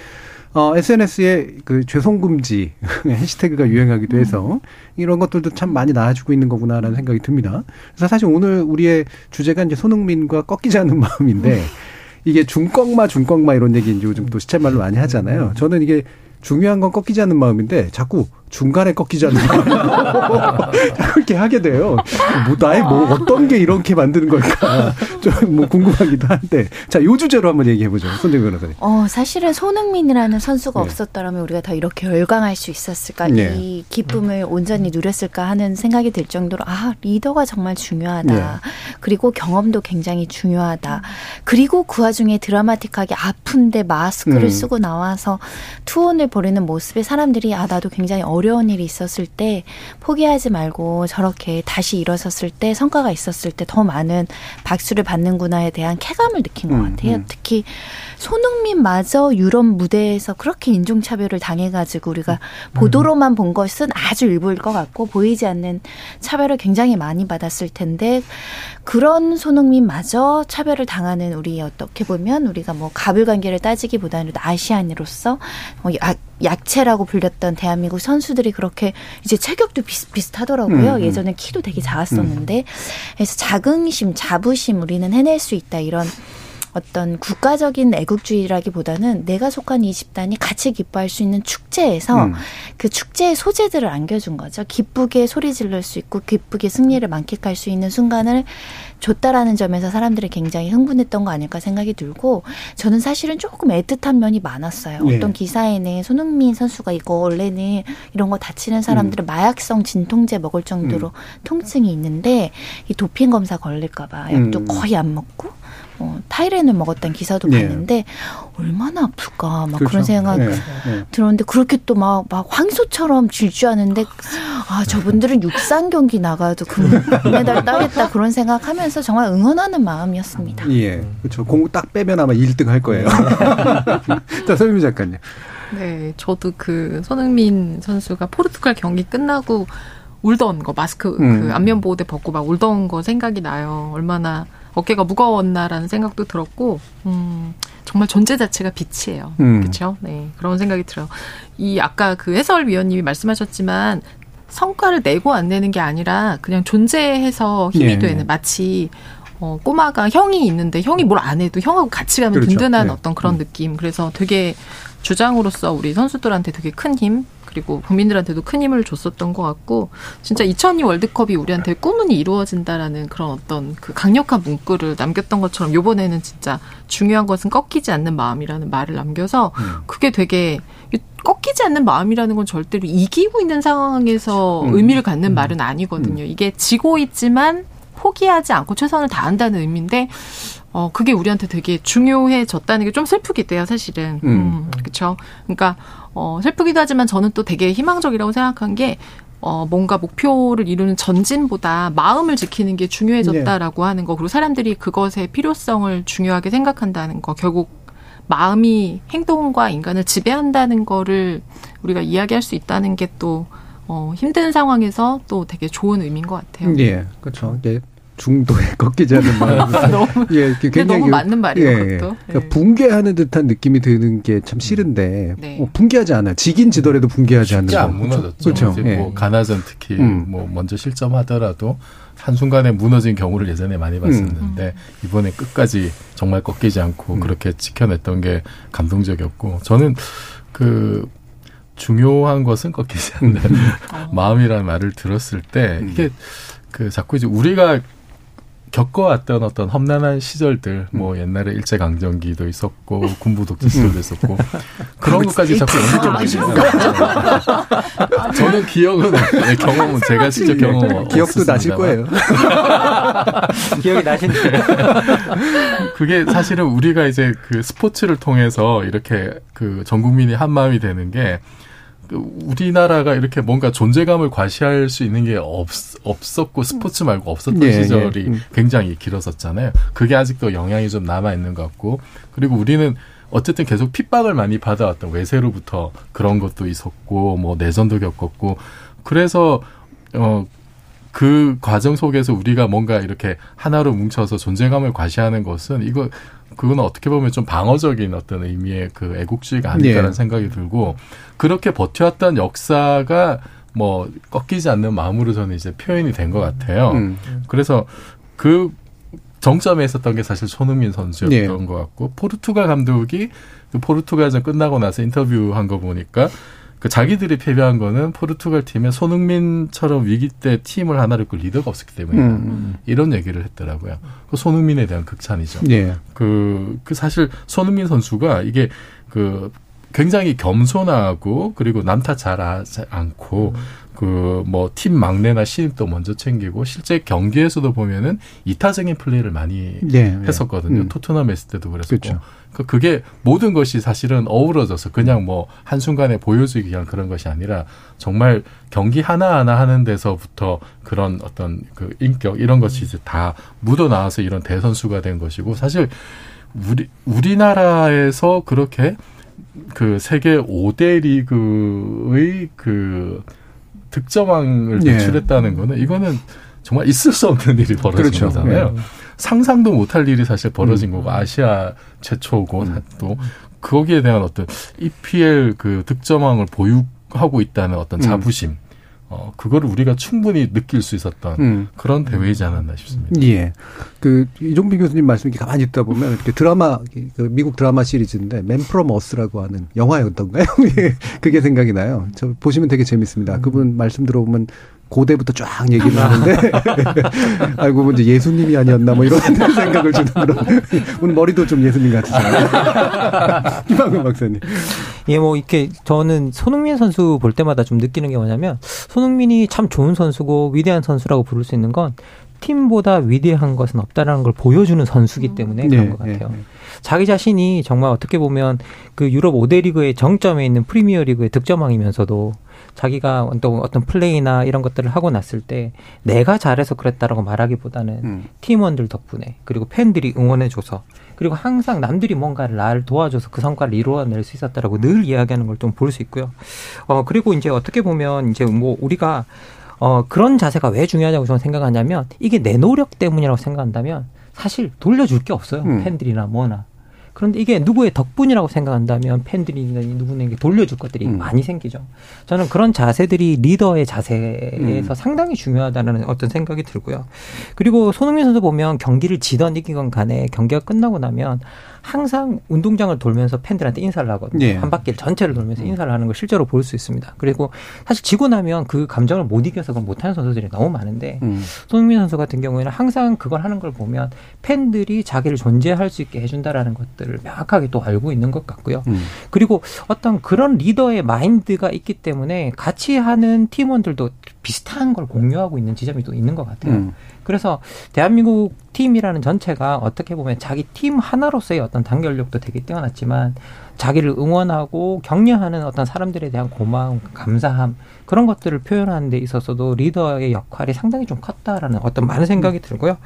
어, SNS에 그 죄송금지 해시태그가 유행하기도 해서 이런 것들도 참 많이 나아지고 있는 거구나라는 생각이 듭니다. 그래서 사실 오늘 우리의 주제가 이제 손흥민과 꺾이지 않는 마음인데 이게 중꺾마 중꺾마 이런 얘기 이제 요즘 또 시쳇말로 많이 하잖아요. 저는 이게 중요한 건 꺾이지 않는 마음인데 자꾸 중간에 꺾이지 않는 마음 그렇게 하게 돼요. 뭐 나의 뭐 어떤 게 이렇게 만드는 걸까 좀 뭐 궁금하기도 한데 자요 주제로 한번 얘기해 보죠. 손정 변호사님. 어 사실은 손흥민이라는 선수가 네. 없었더라면 우리가 더 이렇게 열광할 수 있었을까 네. 이 기쁨을 온전히 누렸을까 하는 생각이 들 정도로 아 리더가 정말 중요하다. 네. 그리고 경험도 굉장히 중요하다. 그리고 그 와중에 드라마틱하게 아픈데 마스크를 음. 쓰고 나와서 투혼을 벌이는 모습에 사람들이 아 나도 굉장히 어 려운 일이 있었을 때 포기하지 말고 저렇게 다시 일어섰을 때 성과가 있었을 때 더 많은 박수를 받는구나에 대한 쾌감을 느낀 것 음, 같아요. 음. 특히 손흥민마저 유럽 무대에서 그렇게 인종차별을 당해가지고 우리가 음. 보도로만 본 것은 아주 일부일 것 같고 보이지 않는 차별을 굉장히 많이 받았을 텐데 그런 손흥민마저 차별을 당하는 우리 어떻게 보면 우리가 뭐 가불 관계를 따지기보다는 아시안으로서 뭐 약체라고 불렸던 대한민국 선수들이 그렇게 이제 체격도 비슷, 하더라고요 음, 음. 예전에 키도 되게 작았었는데. 음. 그래서 자긍심, 자부심 우리는 해낼 수 있다. 이런 어떤 국가적인 애국주의라기보다는 내가 속한 이 집단이 같이 기뻐할 수 있는 축제에서 음. 그 축제의 소재들을 안겨준 거죠. 기쁘게 소리 지를 수 있고 기쁘게 승리를 만끽할 수 있는 순간을 줬다라는 점에서 사람들이 굉장히 흥분했던 거 아닐까 생각이 들고 저는 사실은 조금 애틋한 면이 많았어요. 네. 어떤 기사에는 손흥민 선수가 이거 원래는 이런 거 다치는 사람들은 음. 마약성 진통제 먹을 정도로 음. 통증이 있는데 이 도핑 검사 걸릴까봐 약도 음. 거의 안 먹고 어, 타이레놀 먹었다는 기사도 네. 봤는데 얼마나 아플까 막 그렇죠. 그런 생각 네. 네. 들었는데 그렇게 또막막 황소처럼 질주하는데 아 저분들은 육상 경기 나가도 금메달 따겠다 그런 생각하면서 정말 응원하는 마음이었습니다. 예, 그렇죠. 공 딱 빼면 아마 1등 할 거예요. 자, 서유미 작가님. 네, 저도 그 손흥민 선수가 포르투갈 경기 끝나고 울던 거 마스크 음. 그 안면 보호대 벗고 막 울던 거 생각이 나요. 얼마나 어깨가 무거웠나라는 생각도 들었고, 음, 정말 존재 자체가 빛이에요. 음. 그렇죠? 네, 그런 생각이 들어요. 이 아까 그 해설위원님이 말씀하셨지만 성과를 내고 안 내는 게 아니라 그냥 존재해서 힘이 네. 되는 마치 어, 꼬마가 형이 있는데 형이 뭘 안 해도 형하고 같이 가면 그렇죠. 든든한 네. 어떤 그런 음. 느낌. 그래서 되게 주장으로서 우리 선수들한테 되게 큰 힘, 그리고 국민들한테도 큰 힘을 줬었던 것 같고 진짜 2002 월드컵이 우리한테 꿈은 이루어진다라는 그런 어떤 그 강력한 문구를 남겼던 것처럼 요번에는 진짜 중요한 것은 꺾이지 않는 마음이라는 말을 남겨서 음. 그게 되게 꺾이지 않는 마음이라는 건 절대로 이기고 있는 상황에서 음. 의미를 갖는 음. 말은 아니거든요. 이게 지고 있지만 포기하지 않고 최선을 다한다는 의미인데 어 그게 우리한테 되게 중요해졌다는 게 좀 슬프기도 해요, 사실은. 음, 음 그렇죠. 그러니까 어 슬프기도 하지만 저는 또 되게 희망적이라고 생각한 게 어, 뭔가 목표를 이루는 전진보다 마음을 지키는 게 중요해졌다라고 네. 하는 거, 그리고 사람들이 그것의 필요성을 중요하게 생각한다는 거, 결국 마음이 행동과 인간을 지배한다는 거를 우리가 이야기할 수 있다는 게 또, 어, 힘든 상황에서 또 되게 좋은 의미인 것 같아요. 예, 그렇죠. 이게 중도에 꺾이지 않는 마음. 너무, 예, 굉장히 너무 맞는 말이에요. 예, 그것도. 그러니까 네. 붕괴하는 듯한 느낌이 드는 게 참 싫은데 네. 어, 붕괴하지 않아요. 지긴 지더라도 붕괴하지 않는 거. 안 무너졌죠. 그렇죠. 예. 뭐 가나전 특히 음. 뭐 먼저 실점하더라도 한 순간에 무너진 경우를 예전에 많이 음. 봤었는데 음. 이번에 끝까지 정말 꺾이지 않고 음. 그렇게 지켜냈던 게 감동적이었고 저는 그 중요한 것은 꺾이지 않는 음. 마음이라는 말을 들었을 때 이게 그 자꾸 이제 우리가 겪어왔던 어떤 험난한 시절들, 뭐 음. 옛날에 일제 강점기도 있었고 군부 독재 시절도 음. 있었고 그런 것까지 자꾸 연결 하시는 저는 기억은 네, 경험은 제가 직접 경험 기억도 나실 거예요. 기억이 나신데 그게 사실은 우리가 이제 그 스포츠를 통해서 이렇게 그 전 국민이 한 마음이 되는 게 우리나라가 이렇게 뭔가 존재감을 과시할 수 있는 게 없, 없었고 스포츠 말고 없었던 예, 시절이 예. 굉장히 길었었잖아요. 그게 아직도 영향이 좀 남아 있는 것 같고 그리고 우리는 어쨌든 계속 핍박을 많이 받아왔던 외세로부터 그런 것도 있었고 뭐 내전도 겪었고 그래서 어. 그 과정 속에서 우리가 뭔가 이렇게 하나로 뭉쳐서 존재감을 과시하는 것은 이거 그건 어떻게 보면 좀 방어적인 어떤 의미의 그 애국주의가 아닐까라는 네. 생각이 들고 그렇게 버텨왔던 역사가 뭐 꺾이지 않는 마음으로 저는 이제 표현이 된 것 같아요. 음. 그래서 그 정점에 있었던 게 사실 손흥민 선수였던 네. 것 같고 포르투갈 감독이 그 포르투갈전 끝나고 나서 인터뷰한 거 보니까 그 자기들이 패배한 거는 포르투갈 팀에 손흥민처럼 위기 때 팀을 하나를 그 리더가 없었기 때문에 음. 이런 얘기를 했더라고요. 그 손흥민에 대한 극찬이죠. 네. 그, 그 사실 손흥민 선수가 이게 그 굉장히 겸손하고 그리고 남탓 잘 하지 않고 음. 그 뭐 팀 막내나 신입도 먼저 챙기고 실제 경기에서도 보면은 이타적인 플레이를 많이 네, 했었거든요. 음. 토트넘 했을 때도 그랬었고. 그렇죠. 그 그게 모든 것이 사실은 어우러져서 그냥 뭐 한순간에 보여주기 위한 그런 것이 아니라 정말 경기 하나하나 하는 데서부터 그런 어떤 그 인격 이런 것이 이제 다 묻어나와서 이런 대선수가 된 것이고 사실 우리 우리나라에서 그렇게 그 세계 5대 리그의 그 득점왕을 예. 배출했다는 거는 이거는 정말 있을 수 없는 일이 벌어진 그렇죠. 거잖아요. 예. 상상도 못할 일이 사실 벌어진 음. 거고 아시아 최초고 음. 또 거기에 대한 어떤 EPL 그 득점왕을 보유하고 있다는 어떤 음. 자부심. 음. 어, 그거를 우리가 충분히 느낄 수 있었던 음. 그런 대회이지 않았나 싶습니다. 예. 그, 이종빈 교수님 말씀 이렇게 가만히 듣다 보면 이렇게 드라마, 그 미국 드라마 시리즈인데, 맨 프롬 어스라고 하는 영화였던가요? 예. 그게 생각이 나요. 저 보시면 되게 재밌습니다. 음. 그분 말씀 들어보면 고대부터 쫙 얘기를 하는데 알고 보면 이제 예수님이 아니었나 뭐 이런 생각을 주는 그런 오늘 머리도 좀 예수님 같으시네요. 김학근 박사님. 예, 뭐 이렇게 저는 손흥민 선수 볼 때마다 좀 느끼는 게 뭐냐면 손흥민이 참 좋은 선수고 위대한 선수라고 부를 수 있는 건 팀보다 위대한 것은 없다라는 걸 보여주는 선수기 때문에 그런 네, 것 같아요. 네. 자기 자신이 정말 어떻게 보면 그 유럽 5대 리그의 정점에 있는 프리미어 리그의 득점왕이면서도 자기가 어떤 어떤 플레이나 이런 것들을 하고 났을 때 내가 잘해서 그랬다라고 말하기보다는 음. 팀원들 덕분에 그리고 팬들이 응원해줘서 그리고 항상 남들이 뭔가를 나를 도와줘서 그 성과를 이루어낼 수 있었다라고 늘 이야기하는 걸 좀 볼 수 있고요. 어 그리고 이제 어떻게 보면 이제 뭐 우리가 어 그런 자세가 왜 중요하냐고 저는 생각하냐면 이게 내 노력 때문이라고 생각한다면 사실 돌려줄 게 없어요. 음. 팬들이나 뭐나. 그런데 이게 누구의 덕분이라고 생각한다면 팬들이 누구에게 돌려줄 것들이 음. 많이 생기죠. 저는 그런 자세들이 리더의 자세에서 음. 상당히 중요하다는 어떤 생각이 들고요. 그리고 손흥민 선수 보면 경기를 지던 이기건 간에 경기가 끝나고 나면 항상 운동장을 돌면서 팬들한테 인사를 하거든요. 예. 한 바퀴를 전체를 돌면서 인사를 하는 걸 실제로 볼 수 있습니다. 그리고 사실 지고 나면 그 감정을 못 이겨서 그걸 못하는 선수들이 너무 많은데 음. 손흥민 선수 같은 경우에는 항상 그걸 하는 걸 보면 팬들이 자기를 존재할 수 있게 해준다라는 것들을 명확하게 또 알고 있는 것 같고요. 음. 그리고 어떤 그런 리더의 마인드가 있기 때문에 같이 하는 팀원들도 비슷한 걸 공유하고 있는 지점이 또 있는 것 같아요. 음. 그래서 대한민국 팀이라는 전체가 어떻게 보면 자기 팀 하나로서의 어떤 단결력도 되게 뛰어났지만 자기를 응원하고 격려하는 어떤 사람들에 대한 고마움, 감사함 그런 것들을 표현하는 데 있어서도 리더의 역할이 상당히 좀 컸다라는 어떤 많은 생각이 들고요.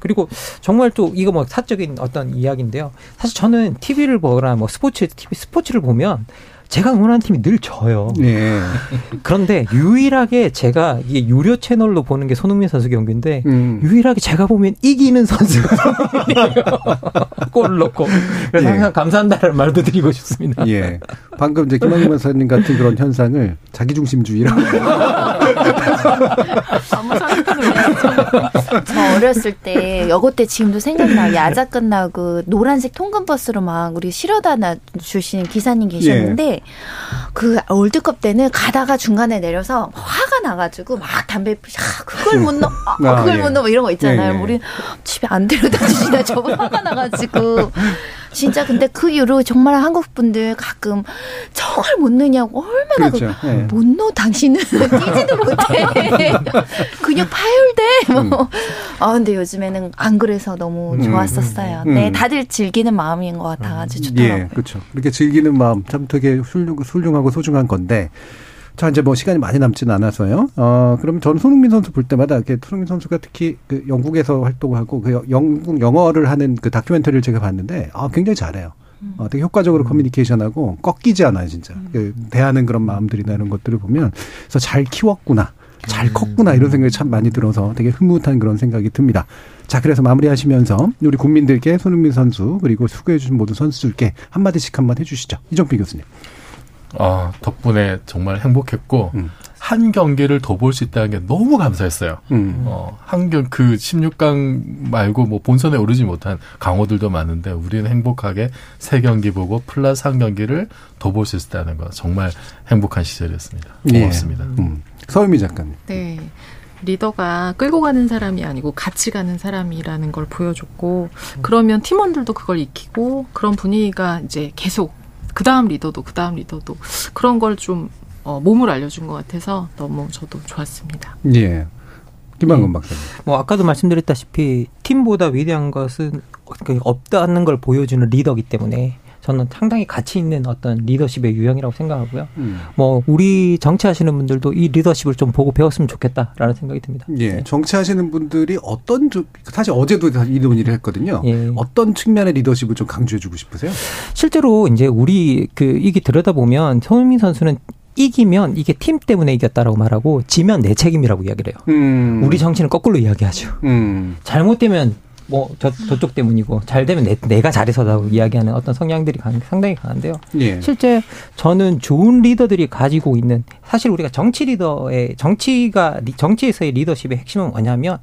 그리고 정말 또 이거 뭐 사적인 어떤 이야기인데요. 사실 저는 TV를 보거나 뭐 스포츠 TV 스포츠를 보면 제가 응원하는 팀이 늘 져요. 네. 그런데 유일하게 제가 이게 유료 채널로 보는 게 손흥민 선수 경기인데 음. 유일하게 제가 보면 이기는 선수가 골을 넣고 그래서 예. 항상 감사한다는 말도 드리고 싶습니다. 예. 방금 이제 김학민 선생님 같은 그런 현상을 자기중심주의라고. 저 어렸을 때 여고 때 지금도 생각나요. 야자 끝나고 노란색 통근 버스로 막 우리 실어다 주시는 기사님 계셨는데 예. 그 월드컵 때는 가다가 중간에 내려서 화가 나가지고 막 담배 피시 아, 그걸 못 넣어 아, 그걸 못 넣어 이런 거 있잖아요. 예, 예. 우리 집에 안 데려다 주시나 저거 화가 나가지고 진짜 근데 그 이후로 정말 한국 분들 가끔 저걸 못 넣냐고 얼마나 그렇죠. 그, 네. 못 넣어 당신은 뛰지도 못해 근육 파열돼 뭐. 음. 아 근데 요즘에는 안 그래서 너무 음, 좋았었어요. 음, 음. 네 다들 즐기는 마음인 것 같아가지고 좋더라고요. 예, 그렇죠. 이렇게 즐기는 마음 참 되게 훌륭, 훌륭하고 소중한 건데. 자, 이제 뭐 시간이 많이 남지는 않아서요. 어, 그럼 저는 손흥민 선수 볼 때마다 이렇게 손흥민 선수가 특히 그 영국에서 활동하고 그 영국 영어를 하는 그 다큐멘터리를 제가 봤는데 아, 굉장히 잘해요. 어, 되게 효과적으로 음. 커뮤니케이션하고 꺾이지 않아요, 진짜. 음. 그 대하는 그런 마음들이나 이런 것들을 보면 그래서 잘 키웠구나. 잘 음. 컸구나 이런 생각이 참 많이 들어서 되게 흐뭇한 그런 생각이 듭니다. 자, 그래서 마무리하시면서 우리 국민들께 손흥민 선수 그리고 수고해 주신 모든 선수들께 한마디씩 한번 해주시죠. 이정필 교수님. 아, 덕분에 정말 행복했고 음. 한 경기를 더 볼 수 있다는 게 너무 감사했어요. 음. 어, 한경 그 16강 말고 뭐 본선에 오르지 못한 강호들도 많은데 우리는 행복하게 세 경기 보고 플러스 한 경기를 더 볼 수 있었다는 거 정말 행복한 시절이었습니다. 예. 고맙습니다. 예. 음. 서유미 작가님. 네. 리더가 끌고 가는 사람이 아니고 같이 가는 사람이라는 걸 보여줬고 그러면 팀원들도 그걸 익히고 그런 분위기가 이제 계속 그 다음 리더도 그 다음 리더도 그런 걸좀 어, 몸을 알려준 것 같아서 너무 저도 좋았습니다. 예. 김만근 네. 박사님. 뭐 아까도 말씀드렸다시피 팀보다 위대한 것은 없다는 걸 보여주는 리더기 때문에 저는 상당히 가치 있는 어떤 리더십의 유형이라고 생각하고요. 음. 뭐 우리 정치하시는 분들도 이 리더십을 좀 보고 배웠으면 좋겠다라는 생각이 듭니다. 예, 네. 정치하시는 분들이 어떤 사실 어제도 이 논의를 했거든요. 예. 어떤 측면의 리더십을 좀 강조해주고 싶으세요? 실제로 이제 우리 그 이게 들여다 보면 손흥민 선수는 이기면 이게 팀 때문에 이겼다라고 말하고 지면 내 책임이라고 이야기를 해요. 음. 우리 정치는 거꾸로 이야기하죠. 음. 잘못되면 뭐 저, 저쪽 때문이고 잘 되면 내, 내가 잘해서라고 이야기하는 어떤 성향들이 강, 상당히 강한데요. 예. 실제 저는 좋은 리더들이 가지고 있는 사실 우리가 정치 리더의 정치가 정치에서의 리더십의 핵심은 뭐냐면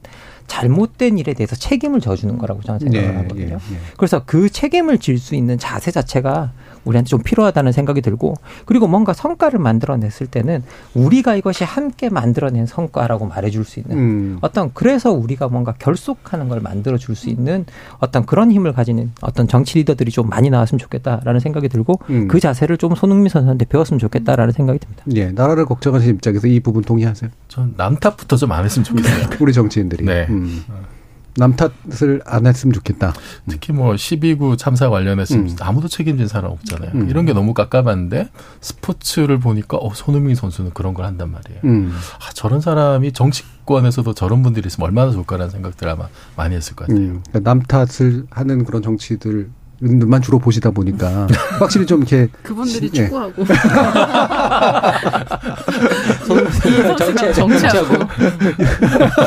잘못된 일에 대해서 책임을 져주는 거라고 저는 생각을 예, 하거든요. 예, 예. 그래서 그 책임을 질 수 있는 자세 자체가 우리한테 좀 필요하다는 생각이 들고 그리고 뭔가 성과를 만들어냈을 때는 우리가 이것이 함께 만들어낸 성과라고 말해줄 수 있는 음. 어떤 그래서 우리가 뭔가 결속하는 걸 만들어줄 수 있는 어떤 그런 힘을 가지는 어떤 정치 리더들이 좀 많이 나왔으면 좋겠다라는 생각이 들고 음. 그 자세를 좀 손흥민 선수한테 배웠으면 좋겠다라는 생각이 듭니다. 예, 나라를 걱정하시는 입장에서 이 부분 동의하세요? 전 남탓부터 좀 안 했으면 좋겠어요. 우리 정치인들이. 네. 음. 남 탓을 안 했으면 좋겠다. 특히 뭐 12구 참사 관련해서 음. 아무도 책임진 사람 없잖아요. 음. 이런 게 너무 깝깝한데 스포츠를 보니까 어, 손흥민 선수는 그런 걸 한단 말이에요. 음. 아, 저런 사람이 정치권에서도 저런 분들이 있으면 얼마나 좋을까라는 생각들 아마 많이 했을 것 같아요. 음. 그러니까 남 탓을 하는 그런 정치들 만 주로 보시다 보니까 확실히 좀 이렇게 그분들이 시, 예. 축구하고 정치, 정치하고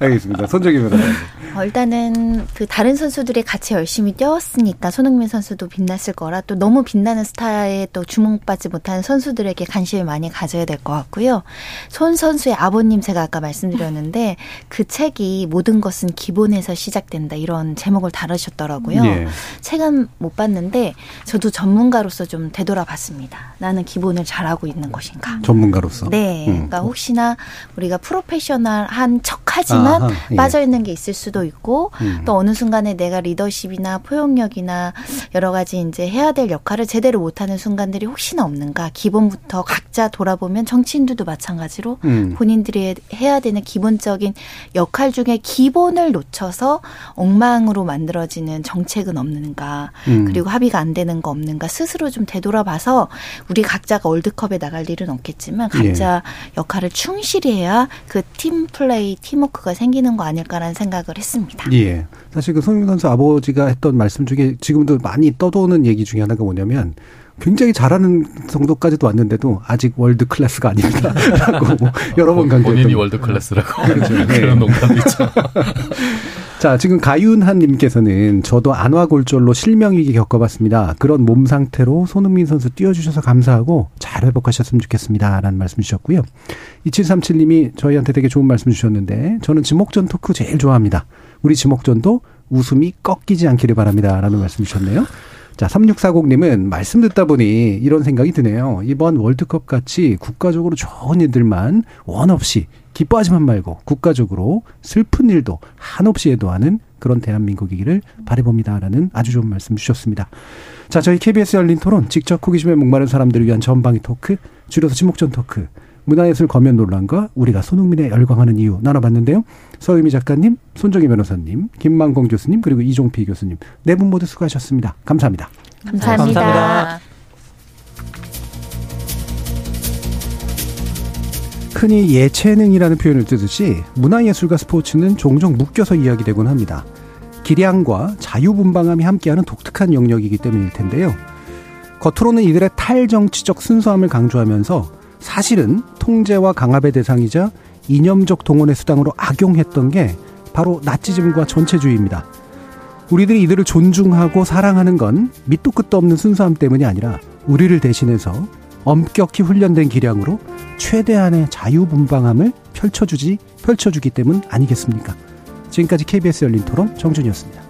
알겠습니다. 손정희 변호사님. 어, 일단은 그 다른 선수들이 같이 열심히 뛰었으니까 손흥민 선수도 빛났을 거라 또 너무 빛나는 스타에 또 주목받지 못하는 선수들에게 관심을 많이 가져야 될 것 같고요. 손 선수의 아버님 제가 아까 말씀드렸는데 그 책이 모든 것은 기본에서 시작된다 이런 제목을 다루셨더라고요. 예. 책은 못 봤는데 저도 전문가로서 좀 되돌아봤습니다. 나는 기본을 잘하고 있는 것인가. 전문가로서. 네. 음. 그러니까 혹시나 우리가 프로페셔널한 척하지만 아하, 예. 빠져 있는 게 있을 수도 있고 음. 또 어느 순간에 내가 리더십이나 포용력이나 여러 가지 이제 해야 될 역할을 제대로 못하는 순간들이 혹시나 없는가. 기본부터 각자 돌아보면 정치인들도 마찬가지로 음. 본인들이 해야 되는 기본적인 역할 중에 기본을 놓쳐서 엉망으로 만들어지는 정책은 없는 없는가 음. 그리고 합의가 안 되는 거 없는가 스스로 좀 되돌아봐서 우리 각자가 월드컵에 나갈 일은 없겠지만 각자 예. 역할을 충실히 해야 그 팀 플레이 팀워크가 생기는 거 아닐까라는 생각을 했습니다. 예. 사실 그 손흥민 선수 아버지가 했던 말씀 중에 지금도 많이 떠도는 얘기 중에 하나가 뭐냐면 굉장히 잘하는 정도까지도 왔는데도 아직 world class가 아닙니다라고 여러 번 강조했던 본인이 world class라고 그렇죠. 네. 그런 농담도 있죠. 자, 지금 가윤한 님께서는 저도 안화골절로 실명위기 겪어봤습니다. 그런 몸 상태로 손흥민 선수 뛰어주셔서 감사하고 잘 회복하셨으면 좋겠습니다. 라는 말씀 주셨고요. 2737님이 저희한테 되게 좋은 말씀 주셨는데 저는 지목전 토크 제일 좋아합니다. 우리 지목전도 웃음이 꺾이지 않기를 바랍니다. 라는 말씀 주셨네요. 자, 3640님은 말씀 듣다 보니 이런 생각이 드네요. 이번 월드컵 같이 국가적으로 좋은 일들만 원 없이 기뻐하지만 말고 국가적으로 슬픈 일도 한없이 해도하는 그런 대한민국이기를 바래봅니다라는 아주 좋은 말씀 주셨습니다. 자, 저희 KBS 열린 토론 직접 호기심에 목마른 사람들을 위한 전방위 토크, 줄여서 지목전 토크, 문화예술 검연 논란과 우리가 손흥민에 열광하는 이유 나눠봤는데요. 서유미 작가님, 손정희 변호사님, 김만공 교수님, 그리고 이종필 교수님 네 분 모두 수고하셨습니다. 감사합니다. 감사합니다. 감사합니다. 흔히 예체능이라는 표현을 뜨듯이 문화예술과 스포츠는 종종 묶여서 이야기되곤 합니다. 기량과 자유분방함이 함께하는 독특한 영역이기 때문일 텐데요. 겉으로는 이들의 탈정치적 순수함을 강조하면서 사실은 통제와 강압의 대상이자 이념적 동원의 수당으로 악용했던 게 바로 나치즘과 전체주의입니다. 우리들이 이들을 존중하고 사랑하는 건 밑도 끝도 없는 순수함 때문이 아니라 우리를 대신해서 엄격히 훈련된 기량으로 최대한의 자유분방함을 펼쳐주지 펼쳐주기 때문 아니겠습니까? 지금까지 KBS 열린 토론 정준이었습니다.